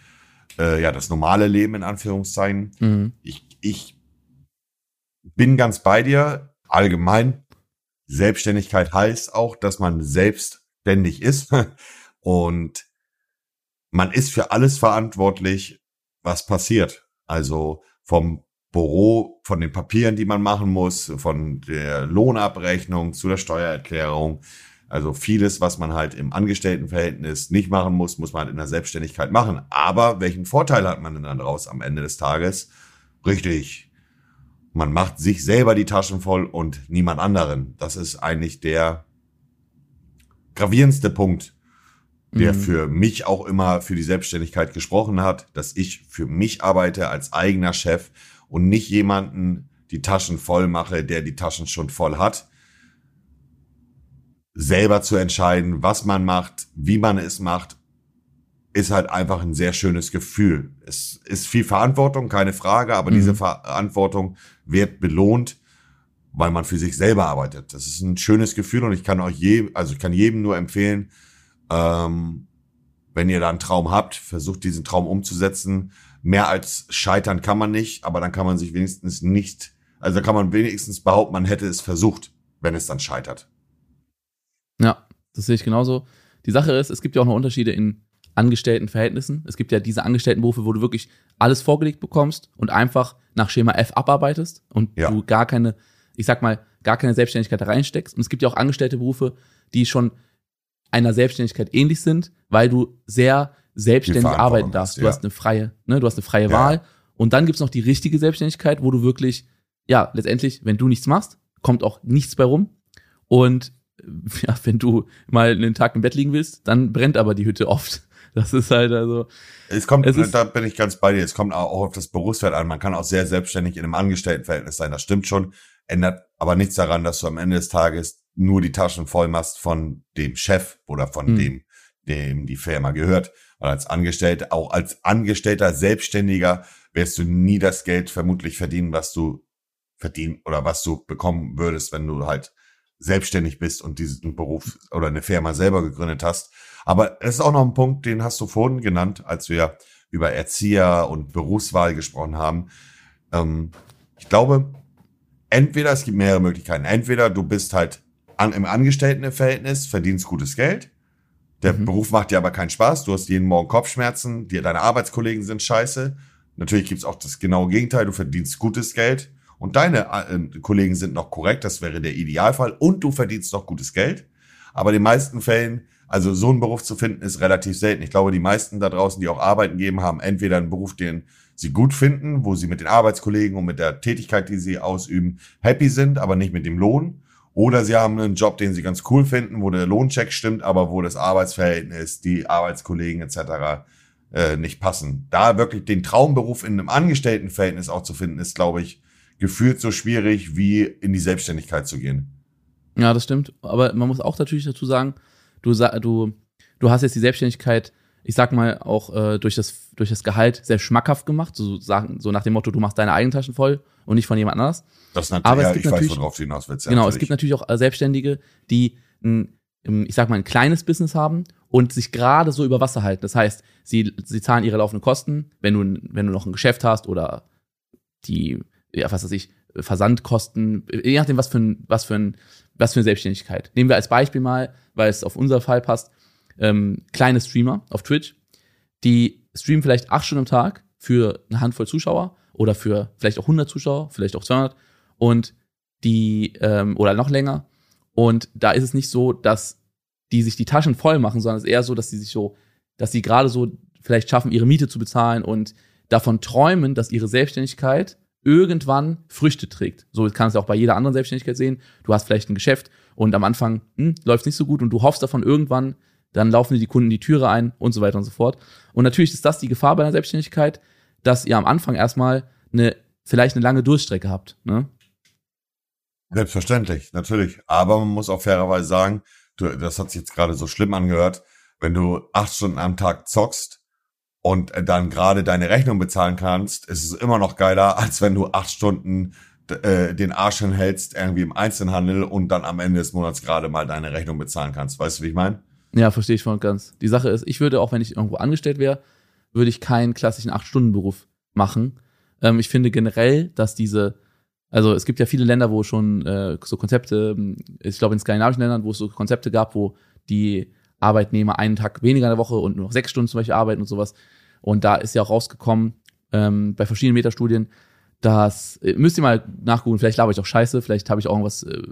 äh, ja, das normale Leben in Anführungszeichen. Mhm. Ich, ich bin ganz bei dir. Allgemein, Selbstständigkeit heißt auch, dass man selbstständig ist und man ist für alles verantwortlich, was passiert. Also vom Büro, von den Papieren, die man machen muss, von der Lohnabrechnung zu der Steuererklärung. Also vieles, was man halt im Angestelltenverhältnis nicht machen muss, muss man halt in der Selbstständigkeit machen. Aber welchen Vorteil hat man denn dann daraus am Ende des Tages? Richtig. Man macht sich selber die Taschen voll und niemand anderen. Das ist eigentlich der gravierendste Punkt, der Mhm. für mich auch immer für die Selbstständigkeit gesprochen hat, dass ich für mich arbeite als eigener Chef und nicht jemanden die Taschen voll mache, der die Taschen schon voll hat. Selber zu entscheiden, was man macht, wie man es macht ist halt einfach ein sehr schönes Gefühl. Es ist viel Verantwortung, keine Frage, aber mhm. diese Verantwortung wird belohnt, weil man für sich selber arbeitet. Das ist ein schönes Gefühl und ich kann euch jedem, also ich kann jedem nur empfehlen, ähm, wenn ihr da einen Traum habt, versucht diesen Traum umzusetzen. Mehr als scheitern kann man nicht, aber dann kann man sich wenigstens nicht, also kann man wenigstens behaupten, man hätte es versucht, wenn es dann scheitert. Ja, das sehe ich genauso. Die Sache ist, es gibt ja auch noch Unterschiede in Angestelltenverhältnissen. Es gibt ja diese Angestelltenberufe, wo du wirklich alles vorgelegt bekommst und einfach nach Schema F abarbeitest und ja. du gar keine, ich sag mal, gar keine Selbstständigkeit da reinsteckst. Und es gibt ja auch angestellte Berufe, die schon einer Selbstständigkeit ähnlich sind, weil du sehr selbstständig arbeiten darfst. Du ja. hast eine freie, ne, du hast eine freie ja. Wahl. Und dann gibt's noch die richtige Selbstständigkeit, wo du wirklich, ja, letztendlich, wenn du nichts machst, kommt auch nichts bei rum. Und ja, wenn du mal einen Tag im Bett liegen willst, dann brennt aber die Hütte oft. Das ist halt also. Es kommt, es ist, da bin ich ganz bei dir. Es kommt auch auf das Berufsfeld an. Man kann auch sehr selbstständig in einem Angestelltenverhältnis sein. Das stimmt schon. Ändert aber nichts daran, dass du am Ende des Tages nur die Taschen voll machst von dem Chef oder von hm. dem, dem die Firma gehört. Weil als Angestellter, auch als Angestellter, Selbstständiger, wirst du nie das Geld vermutlich verdienen, was du verdienen oder was du bekommen würdest, wenn du halt selbstständig bist und diesen Beruf oder eine Firma selber gegründet hast. Aber es ist auch noch ein Punkt, den hast du vorhin genannt, als wir über Erzieher und Berufswahl gesprochen haben. Ähm, ich glaube, entweder, es gibt mehrere Möglichkeiten. Entweder du bist halt an, im Angestelltenverhältnis, verdienst gutes Geld. Der mhm. Beruf macht dir aber keinen Spaß. Du hast jeden Morgen Kopfschmerzen. Dir, deine Arbeitskollegen sind scheiße. Natürlich gibt's auch das genaue Gegenteil. Du verdienst gutes Geld und deine äh, Kollegen sind noch korrekt. Das wäre der Idealfall. Und du verdienst noch gutes Geld. Aber in den meisten Fällen also so einen Beruf zu finden, ist relativ selten. Ich glaube, die meisten da draußen, die auch Arbeiten geben, haben entweder einen Beruf, den sie gut finden, wo sie mit den Arbeitskollegen und mit der Tätigkeit, die sie ausüben, happy sind, aber nicht mit dem Lohn. Oder sie haben einen Job, den sie ganz cool finden, wo der Lohncheck stimmt, aber wo das Arbeitsverhältnis, die Arbeitskollegen etc. Äh, nicht passen. Da wirklich den Traumberuf in einem Angestelltenverhältnis auch zu finden, ist, glaube ich, gefühlt so schwierig, wie in die Selbstständigkeit zu gehen. Ja, das stimmt. Aber man muss auch natürlich dazu sagen, du, du, du hast jetzt die Selbstständigkeit, ich sag mal, auch äh, durch, das, durch das Gehalt sehr schmackhaft gemacht, so, sagen, so nach dem Motto, du machst deine eigenen Taschen voll und nicht von jemand anders. Das ist natürlich, Aber es gibt ich weiß, worauf du hinaus willst. Genau, natürlich. es gibt natürlich auch äh, Selbstständige, die ein, ich sag mal, ein kleines Business haben und sich gerade so über Wasser halten. Das heißt, sie, sie zahlen ihre laufenden Kosten, wenn du, wenn du noch ein Geschäft hast oder die, ja, was weiß ich, Versandkosten, je nachdem, was für ein, was für ein, was für eine Selbstständigkeit. Nehmen wir als Beispiel mal, weil es auf unser Fall passt, ähm, kleine Streamer auf Twitch, die streamen vielleicht acht Stunden am Tag für eine Handvoll Zuschauer oder für vielleicht auch 100 Zuschauer, vielleicht auch 200 und die, ähm, oder noch länger. Und da ist es nicht so, dass die sich die Taschen voll machen, sondern es ist eher so, dass sie sich so, dass sie gerade so vielleicht schaffen, ihre Miete zu bezahlen und davon träumen, dass ihre Selbstständigkeit irgendwann Früchte trägt. So kannst du auch bei jeder anderen Selbstständigkeit sehen. Du hast vielleicht ein Geschäft und am Anfang hm, läuft nicht so gut und du hoffst davon irgendwann, dann laufen dir die Kunden die Türe ein und so weiter und so fort. Und natürlich ist das die Gefahr bei einer Selbstständigkeit, dass ihr am Anfang erstmal eine, vielleicht eine lange Durchstrecke habt. Ne? Selbstverständlich, natürlich. Aber man muss auch fairerweise sagen, du, das hat sich jetzt gerade so schlimm angehört, wenn du acht Stunden am Tag zockst, und dann gerade deine Rechnung bezahlen kannst, ist es immer noch geiler, als wenn du acht Stunden äh, den Arsch hinhältst irgendwie im Einzelhandel und dann am Ende des Monats gerade mal deine Rechnung bezahlen kannst. Weißt du, wie ich meine? Ja, verstehe ich voll und ganz. Die Sache ist, ich würde auch, wenn ich irgendwo angestellt wäre, würde ich keinen klassischen Acht-Stunden-Beruf machen. Ähm, ich finde generell, dass diese, also es gibt ja viele Länder, wo schon äh, so Konzepte, ich glaube in skandinavischen Ländern, wo es so Konzepte gab, wo die Arbeitnehmer einen Tag weniger in der Woche und nur noch sechs Stunden zum Beispiel arbeiten und sowas. Und da ist ja auch rausgekommen, ähm, bei verschiedenen Metastudien, dass, äh, müsst ihr mal nachgucken, vielleicht laber ich auch scheiße, vielleicht habe ich auch irgendwas äh,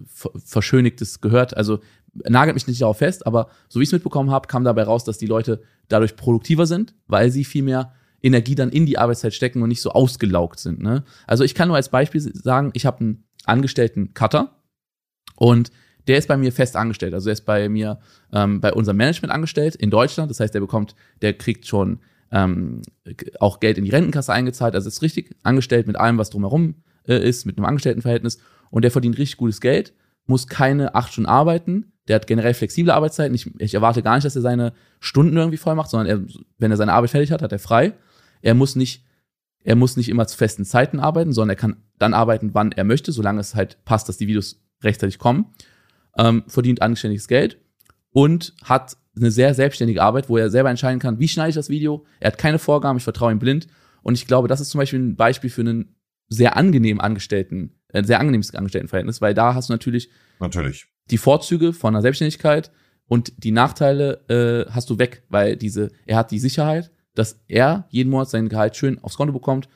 Verschönigtes gehört. Also nagelt mich nicht darauf fest, aber so wie ich es mitbekommen habe, kam dabei raus, dass die Leute dadurch produktiver sind, weil sie viel mehr Energie dann in die Arbeitszeit stecken und nicht so ausgelaugt sind. Ne? Also ich kann nur als Beispiel sagen, ich habe einen angestellten Cutter und der ist bei mir fest angestellt. Also der ist bei mir ähm, bei unserem Management angestellt in Deutschland. Das heißt, der bekommt, der kriegt schon ähm, auch Geld in die Rentenkasse eingezahlt. Also ist richtig angestellt mit allem, was drumherum äh, ist, mit einem Angestelltenverhältnis. Und der verdient richtig gutes Geld, muss keine acht Stunden arbeiten. der hat generell flexible Arbeitszeiten. Ich, ich erwarte gar nicht, dass er seine Stunden irgendwie voll macht, sondern er, wenn er seine Arbeit fertig hat, hat er frei. Er muss nicht, er muss nicht immer zu festen Zeiten arbeiten, sondern er kann dann arbeiten, wann er möchte, solange es halt passt, dass die Videos rechtzeitig kommen. Ähm, verdient anständiges Geld und hat eine sehr selbstständige Arbeit, wo er selber entscheiden kann, wie schneide ich das Video. Er hat keine Vorgaben, ich vertraue ihm blind. Und ich glaube, das ist zum Beispiel ein Beispiel für einen sehr angenehmen Angestellten, ein sehr angenehmes Angestelltenverhältnis, weil da hast du natürlich, Natürlich. die Vorzüge von einer Selbstständigkeit und die Nachteile äh, hast du weg, weil diese, er hat die Sicherheit, dass er jeden Monat sein Gehalt schön aufs Konto bekommt,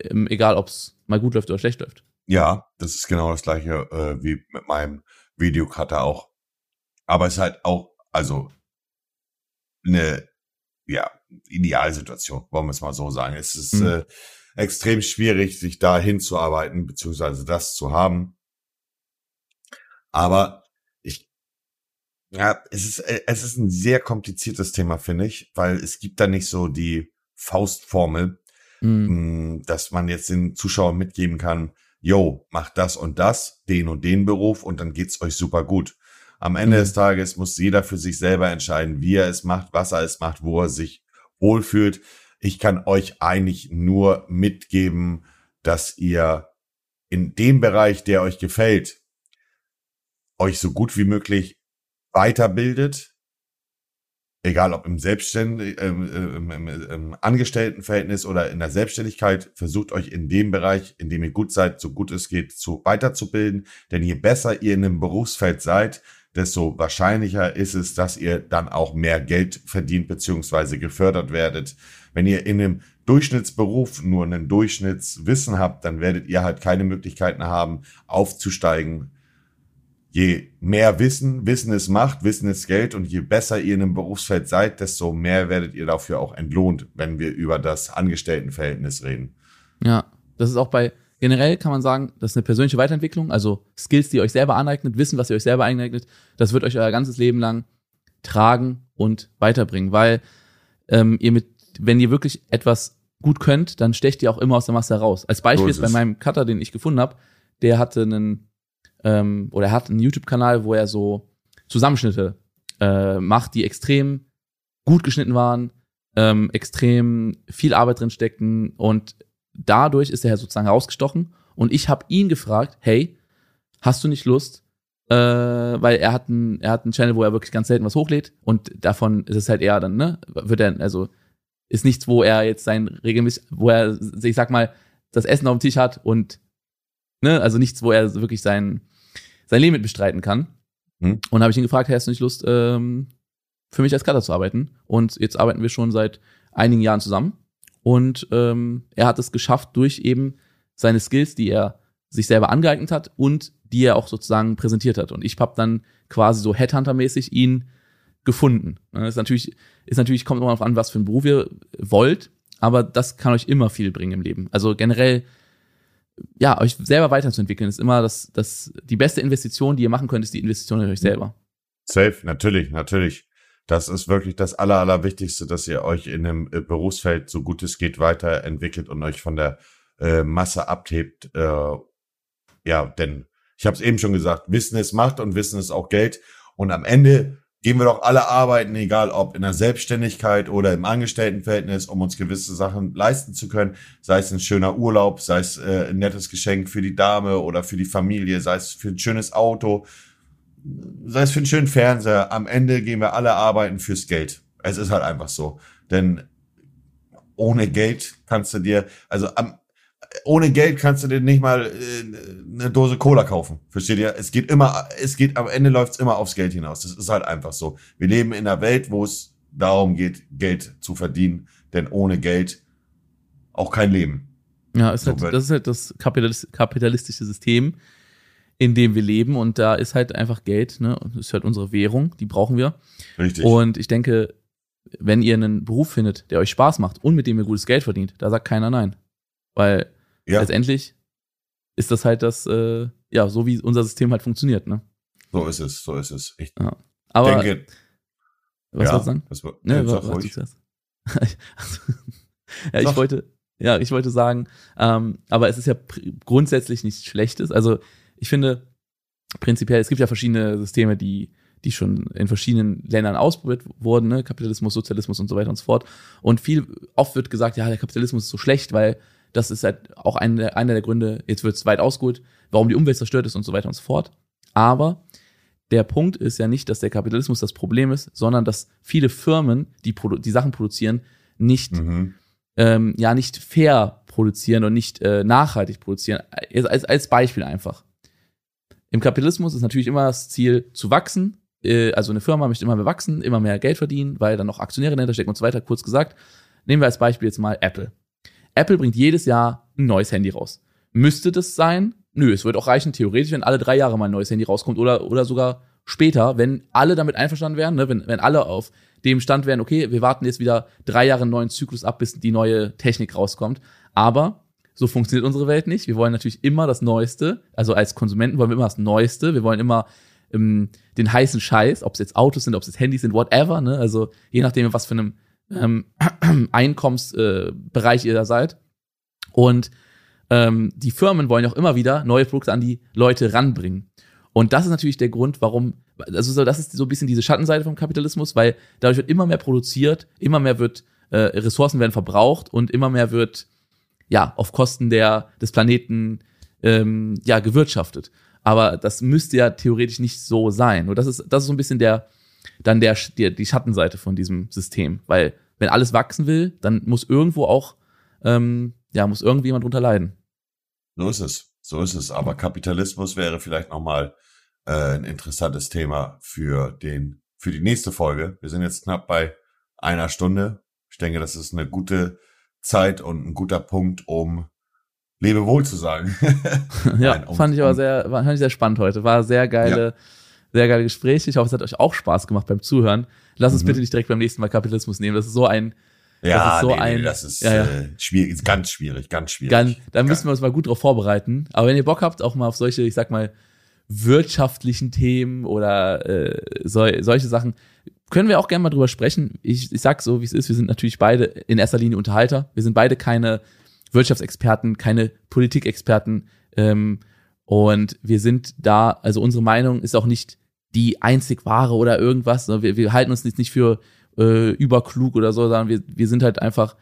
ähm, egal ob es mal gut läuft oder schlecht läuft. Ja, das ist genau das gleiche äh, wie mit meinem Videocutter auch. Aber es ist halt auch, also eine ja, Idealsituation, wollen wir es mal so sagen. Es ist Mhm. äh, extrem schwierig, sich da hinzuarbeiten, beziehungsweise das zu haben. Aber ich, ja, es ist, äh, es ist ein sehr kompliziertes Thema, finde ich, weil es gibt da nicht so die Faustformel, Mhm. mh, dass man jetzt den Zuschauern mitgeben kann, yo, macht das und das, den und den Beruf und dann geht's euch super gut. Am Ende Mhm. des Tages muss jeder für sich selber entscheiden, wie er es macht, was er es macht, wo er sich wohlfühlt. Ich kann euch eigentlich nur mitgeben, dass ihr in dem Bereich, der euch gefällt, euch so gut wie möglich weiterbildet, egal ob im Selbstständig, ähm, im, im, im Angestelltenverhältnis oder in der Selbstständigkeit, versucht euch in dem Bereich, in dem ihr gut seid, so gut es geht, zu weiterzubilden. Denn je besser ihr in einem Berufsfeld seid, desto wahrscheinlicher ist es, dass ihr dann auch mehr Geld verdient beziehungsweise gefördert werdet. Wenn ihr in einem Durchschnittsberuf nur einen Durchschnittswissen habt, dann werdet ihr halt keine Möglichkeiten haben, aufzusteigen. Je mehr Wissen, Wissen ist Macht, Wissen ist Geld und je besser ihr in einem Berufsfeld seid, desto mehr werdet ihr dafür auch entlohnt, wenn wir über das Angestelltenverhältnis reden. Ja, das ist auch bei, generell kann man sagen, das ist eine persönliche Weiterentwicklung, also Skills, die ihr euch selber aneignet, Wissen, was ihr euch selber aneignet, das wird euch euer ganzes Leben lang tragen und weiterbringen, weil ähm, ihr mit, wenn ihr wirklich etwas gut könnt, dann stecht ihr auch immer aus der Masse heraus. Als Beispiel So ist bei meinem Cutter, den ich gefunden habe, der hatte einen, ähm, oder er hat einen YouTube-Kanal, wo er so Zusammenschnitte äh, macht, die extrem gut geschnitten waren, ähm, extrem viel Arbeit drin steckten und dadurch ist er sozusagen herausgestochen und ich habe ihn gefragt, hey, hast du nicht Lust, äh, weil er hat einen, er hat einen Channel, wo er wirklich ganz selten was hochlädt und davon ist es halt eher dann, ne, wird er, also ist nichts, wo er jetzt sein regelmäßig, wo er, ich sag mal, das Essen auf dem Tisch hat und, ne, also nichts, wo er wirklich sein, sein Leben mit bestreiten kann. Hm. Und habe ich ihn gefragt, hey, hast du nicht Lust, ähm, für mich als Cutter zu arbeiten? Und jetzt arbeiten wir schon seit einigen Jahren zusammen. Und ähm, er hat es geschafft durch eben seine Skills, die er sich selber angeeignet hat und die er auch sozusagen präsentiert hat. Und ich habe dann quasi so Headhunter-mäßig ihn gefunden. Das ist natürlich, ist natürlich, kommt immer darauf an, was für einen Beruf ihr wollt, aber das kann euch immer viel bringen im Leben. Also generell, ja, euch selber weiterzuentwickeln, ist immer das, das, die beste Investition, die ihr machen könnt, ist die Investition in euch selber. Safe, natürlich, natürlich. Das ist wirklich das Aller, Allerwichtigste, dass ihr euch in einem äh, Berufsfeld so gut es geht weiterentwickelt und euch von der äh, Masse abhebt. Äh, ja, denn ich habe es eben schon gesagt, Wissen ist Macht und Wissen ist auch Geld. Und am Ende gehen wir doch alle arbeiten, egal ob in der Selbstständigkeit oder im Angestelltenverhältnis, um uns gewisse Sachen leisten zu können. Sei es ein schöner Urlaub, sei es äh, ein nettes Geschenk für die Dame oder für die Familie, sei es für ein schönes Auto, sei es für einen schönen Fernseher. Am Ende gehen wir alle arbeiten fürs Geld. Es ist halt einfach so. Denn ohne Geld kannst du dir, also am, ohne Geld kannst du dir nicht mal äh, eine Dose Cola kaufen. Versteht ihr? Es geht immer, es geht, am Ende läuft's immer aufs Geld hinaus. Das ist halt einfach so. Wir leben in einer Welt, wo es darum geht, Geld zu verdienen. Denn ohne Geld auch kein Leben. Ja, ist So halt, das ist halt das Kapitalis kapitalistische System, in dem wir leben und da ist halt einfach Geld, ne? Das ist halt unsere Währung, die brauchen wir. Richtig. Und ich denke, wenn ihr einen Beruf findet, der euch Spaß macht und mit dem ihr gutes Geld verdient, da sagt keiner nein. Weil ja, letztendlich ist das halt das, äh, ja, so wie unser System halt funktioniert, ne? so ist es, so ist es. Ich Aber denke, was ja, wolltest du sagen? das war, ja, wa- sag was ruhig. zuerst? ja, ich wollte, ja, ich wollte sagen, ähm, aber es ist ja grundsätzlich nichts Schlechtes. Also ich finde prinzipiell, es gibt ja verschiedene Systeme, die die schon in verschiedenen Ländern ausprobiert wurden, ne? Kapitalismus, Sozialismus und so weiter und so fort. Und viel, oft wird gesagt, ja, der Kapitalismus ist so schlecht, weil das ist halt auch einer, der Gründe, jetzt wird es weit ausgeholt, warum die Umwelt zerstört ist und so weiter und so fort. Aber der Punkt ist ja nicht, dass der Kapitalismus das Problem ist, sondern dass viele Firmen, die die Sachen produzieren, nicht, mhm. ähm, ja, nicht fair produzieren und nicht äh, nachhaltig produzieren. Als, als Beispiel einfach. Im Kapitalismus ist natürlich immer das Ziel zu wachsen. Äh, also eine Firma möchte immer mehr wachsen, immer mehr Geld verdienen, weil dann noch Aktionäre dahinter stecken und so weiter. Kurz gesagt, nehmen wir als Beispiel jetzt mal Apple. Apple bringt jedes Jahr ein neues Handy raus. Müsste das sein? Nö, es wird auch reichen, theoretisch, wenn alle drei Jahre mal ein neues Handy rauskommt oder, oder sogar später, wenn alle damit einverstanden wären, ne, wenn, wenn alle auf dem Stand wären, okay, wir warten jetzt wieder drei Jahre einen neuen Zyklus ab, bis die neue Technik rauskommt. Aber so funktioniert unsere Welt nicht. Wir wollen natürlich immer das Neueste. Also als Konsumenten wollen wir immer das Neueste. Wir wollen immer ähm, den heißen Scheiß, ob es jetzt Autos sind, ob es jetzt Handys sind, whatever. Ne? Also je nachdem, was für einem ähm, Einkommensbereich äh, ihr da seid. Und ähm, die Firmen wollen auch immer wieder neue Produkte an die Leute ranbringen. Und das ist natürlich der Grund, warum, also das ist so ein bisschen diese Schattenseite vom Kapitalismus, weil dadurch wird immer mehr produziert, immer mehr wird, äh, Ressourcen werden verbraucht und immer mehr wird, ja, auf Kosten der, des Planeten, ähm, ja, gewirtschaftet. Aber das müsste ja theoretisch nicht so sein. Und das ist, das ist so ein bisschen der, dann der, die, die Schattenseite von diesem System. Weil, wenn alles wachsen will, dann muss irgendwo auch, ähm, ja, muss irgendwie jemand drunter leiden. So ist es. So ist es. Aber Kapitalismus wäre vielleicht nochmal äh, ein interessantes Thema für den, für die nächste Folge. Wir sind jetzt knapp bei einer Stunde. Ich denke, das ist eine gute Zeit und ein guter Punkt, um Lebewohl zu sagen. ja, Nein, um, fand ich aber sehr, fand ich sehr spannend heute. War sehr geile, ja. Sehr geile Gespräche. Ich hoffe, es hat euch auch Spaß gemacht beim Zuhören. Lass uns mhm. bitte nicht direkt beim nächsten Mal Kapitalismus nehmen. Das ist so ein, ja, das ist so nee, ein, nee, das ist ja, ja. Äh, schwierig, ganz schwierig, ganz schwierig. Ganz, da müssen wir uns mal gut drauf vorbereiten. Aber wenn ihr Bock habt, auch mal auf solche, ich sag mal, wirtschaftlichen Themen oder äh, so, solche Sachen, können wir auch gerne mal drüber sprechen. Ich, ich sag so, wie es ist, wir sind natürlich beide in erster Linie Unterhalter. Wir sind beide keine Wirtschaftsexperten, keine Politikexperten. Ähm, und wir sind da, also unsere Meinung ist auch nicht die einzig wahre oder irgendwas. Wir, wir halten uns nicht für äh, überklug oder so, sondern wir, wir sind halt einfach,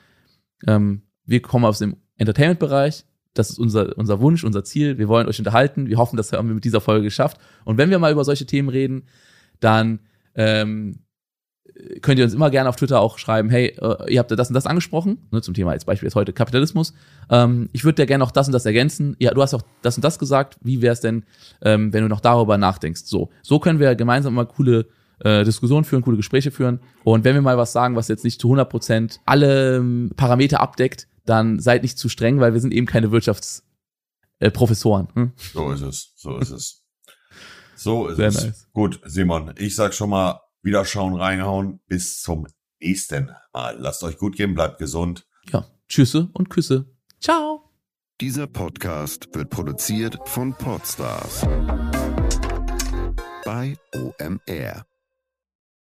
ähm, wir kommen aus dem Entertainment-Bereich. Das ist unser, unser Wunsch, unser Ziel. Wir wollen euch unterhalten. Wir hoffen, das haben wir mit dieser Folge geschafft. Und wenn wir mal über solche Themen reden, dann ähm, könnt ihr uns immer gerne auf Twitter auch schreiben, hey, äh, ihr habt ja das und das angesprochen, ne, zum Thema als Beispiel jetzt heute Kapitalismus. Ähm, ich würde dir gerne noch das und das ergänzen. Ja, du hast auch das und das gesagt. Wie wäre es denn, ähm, wenn du noch darüber nachdenkst? So, so können wir gemeinsam mal coole äh, Diskussionen führen, coole Gespräche führen. Und wenn wir mal was sagen, was jetzt nicht zu 100 Prozent alle ähm, Parameter abdeckt, dann seid nicht zu streng, weil wir sind eben keine Wirtschaftsprofessoren. Äh, hm? So ist es, so ist es. So ist Sehr es. Nice. Gut, Simon, ich sag schon mal, wieder schauen, reinhauen. Bis zum nächsten Mal. Lasst euch gut gehen, bleibt gesund. Ja, Tschüsse und Küsse. Ciao. Dieser Podcast wird produziert von Podstars bei OMR.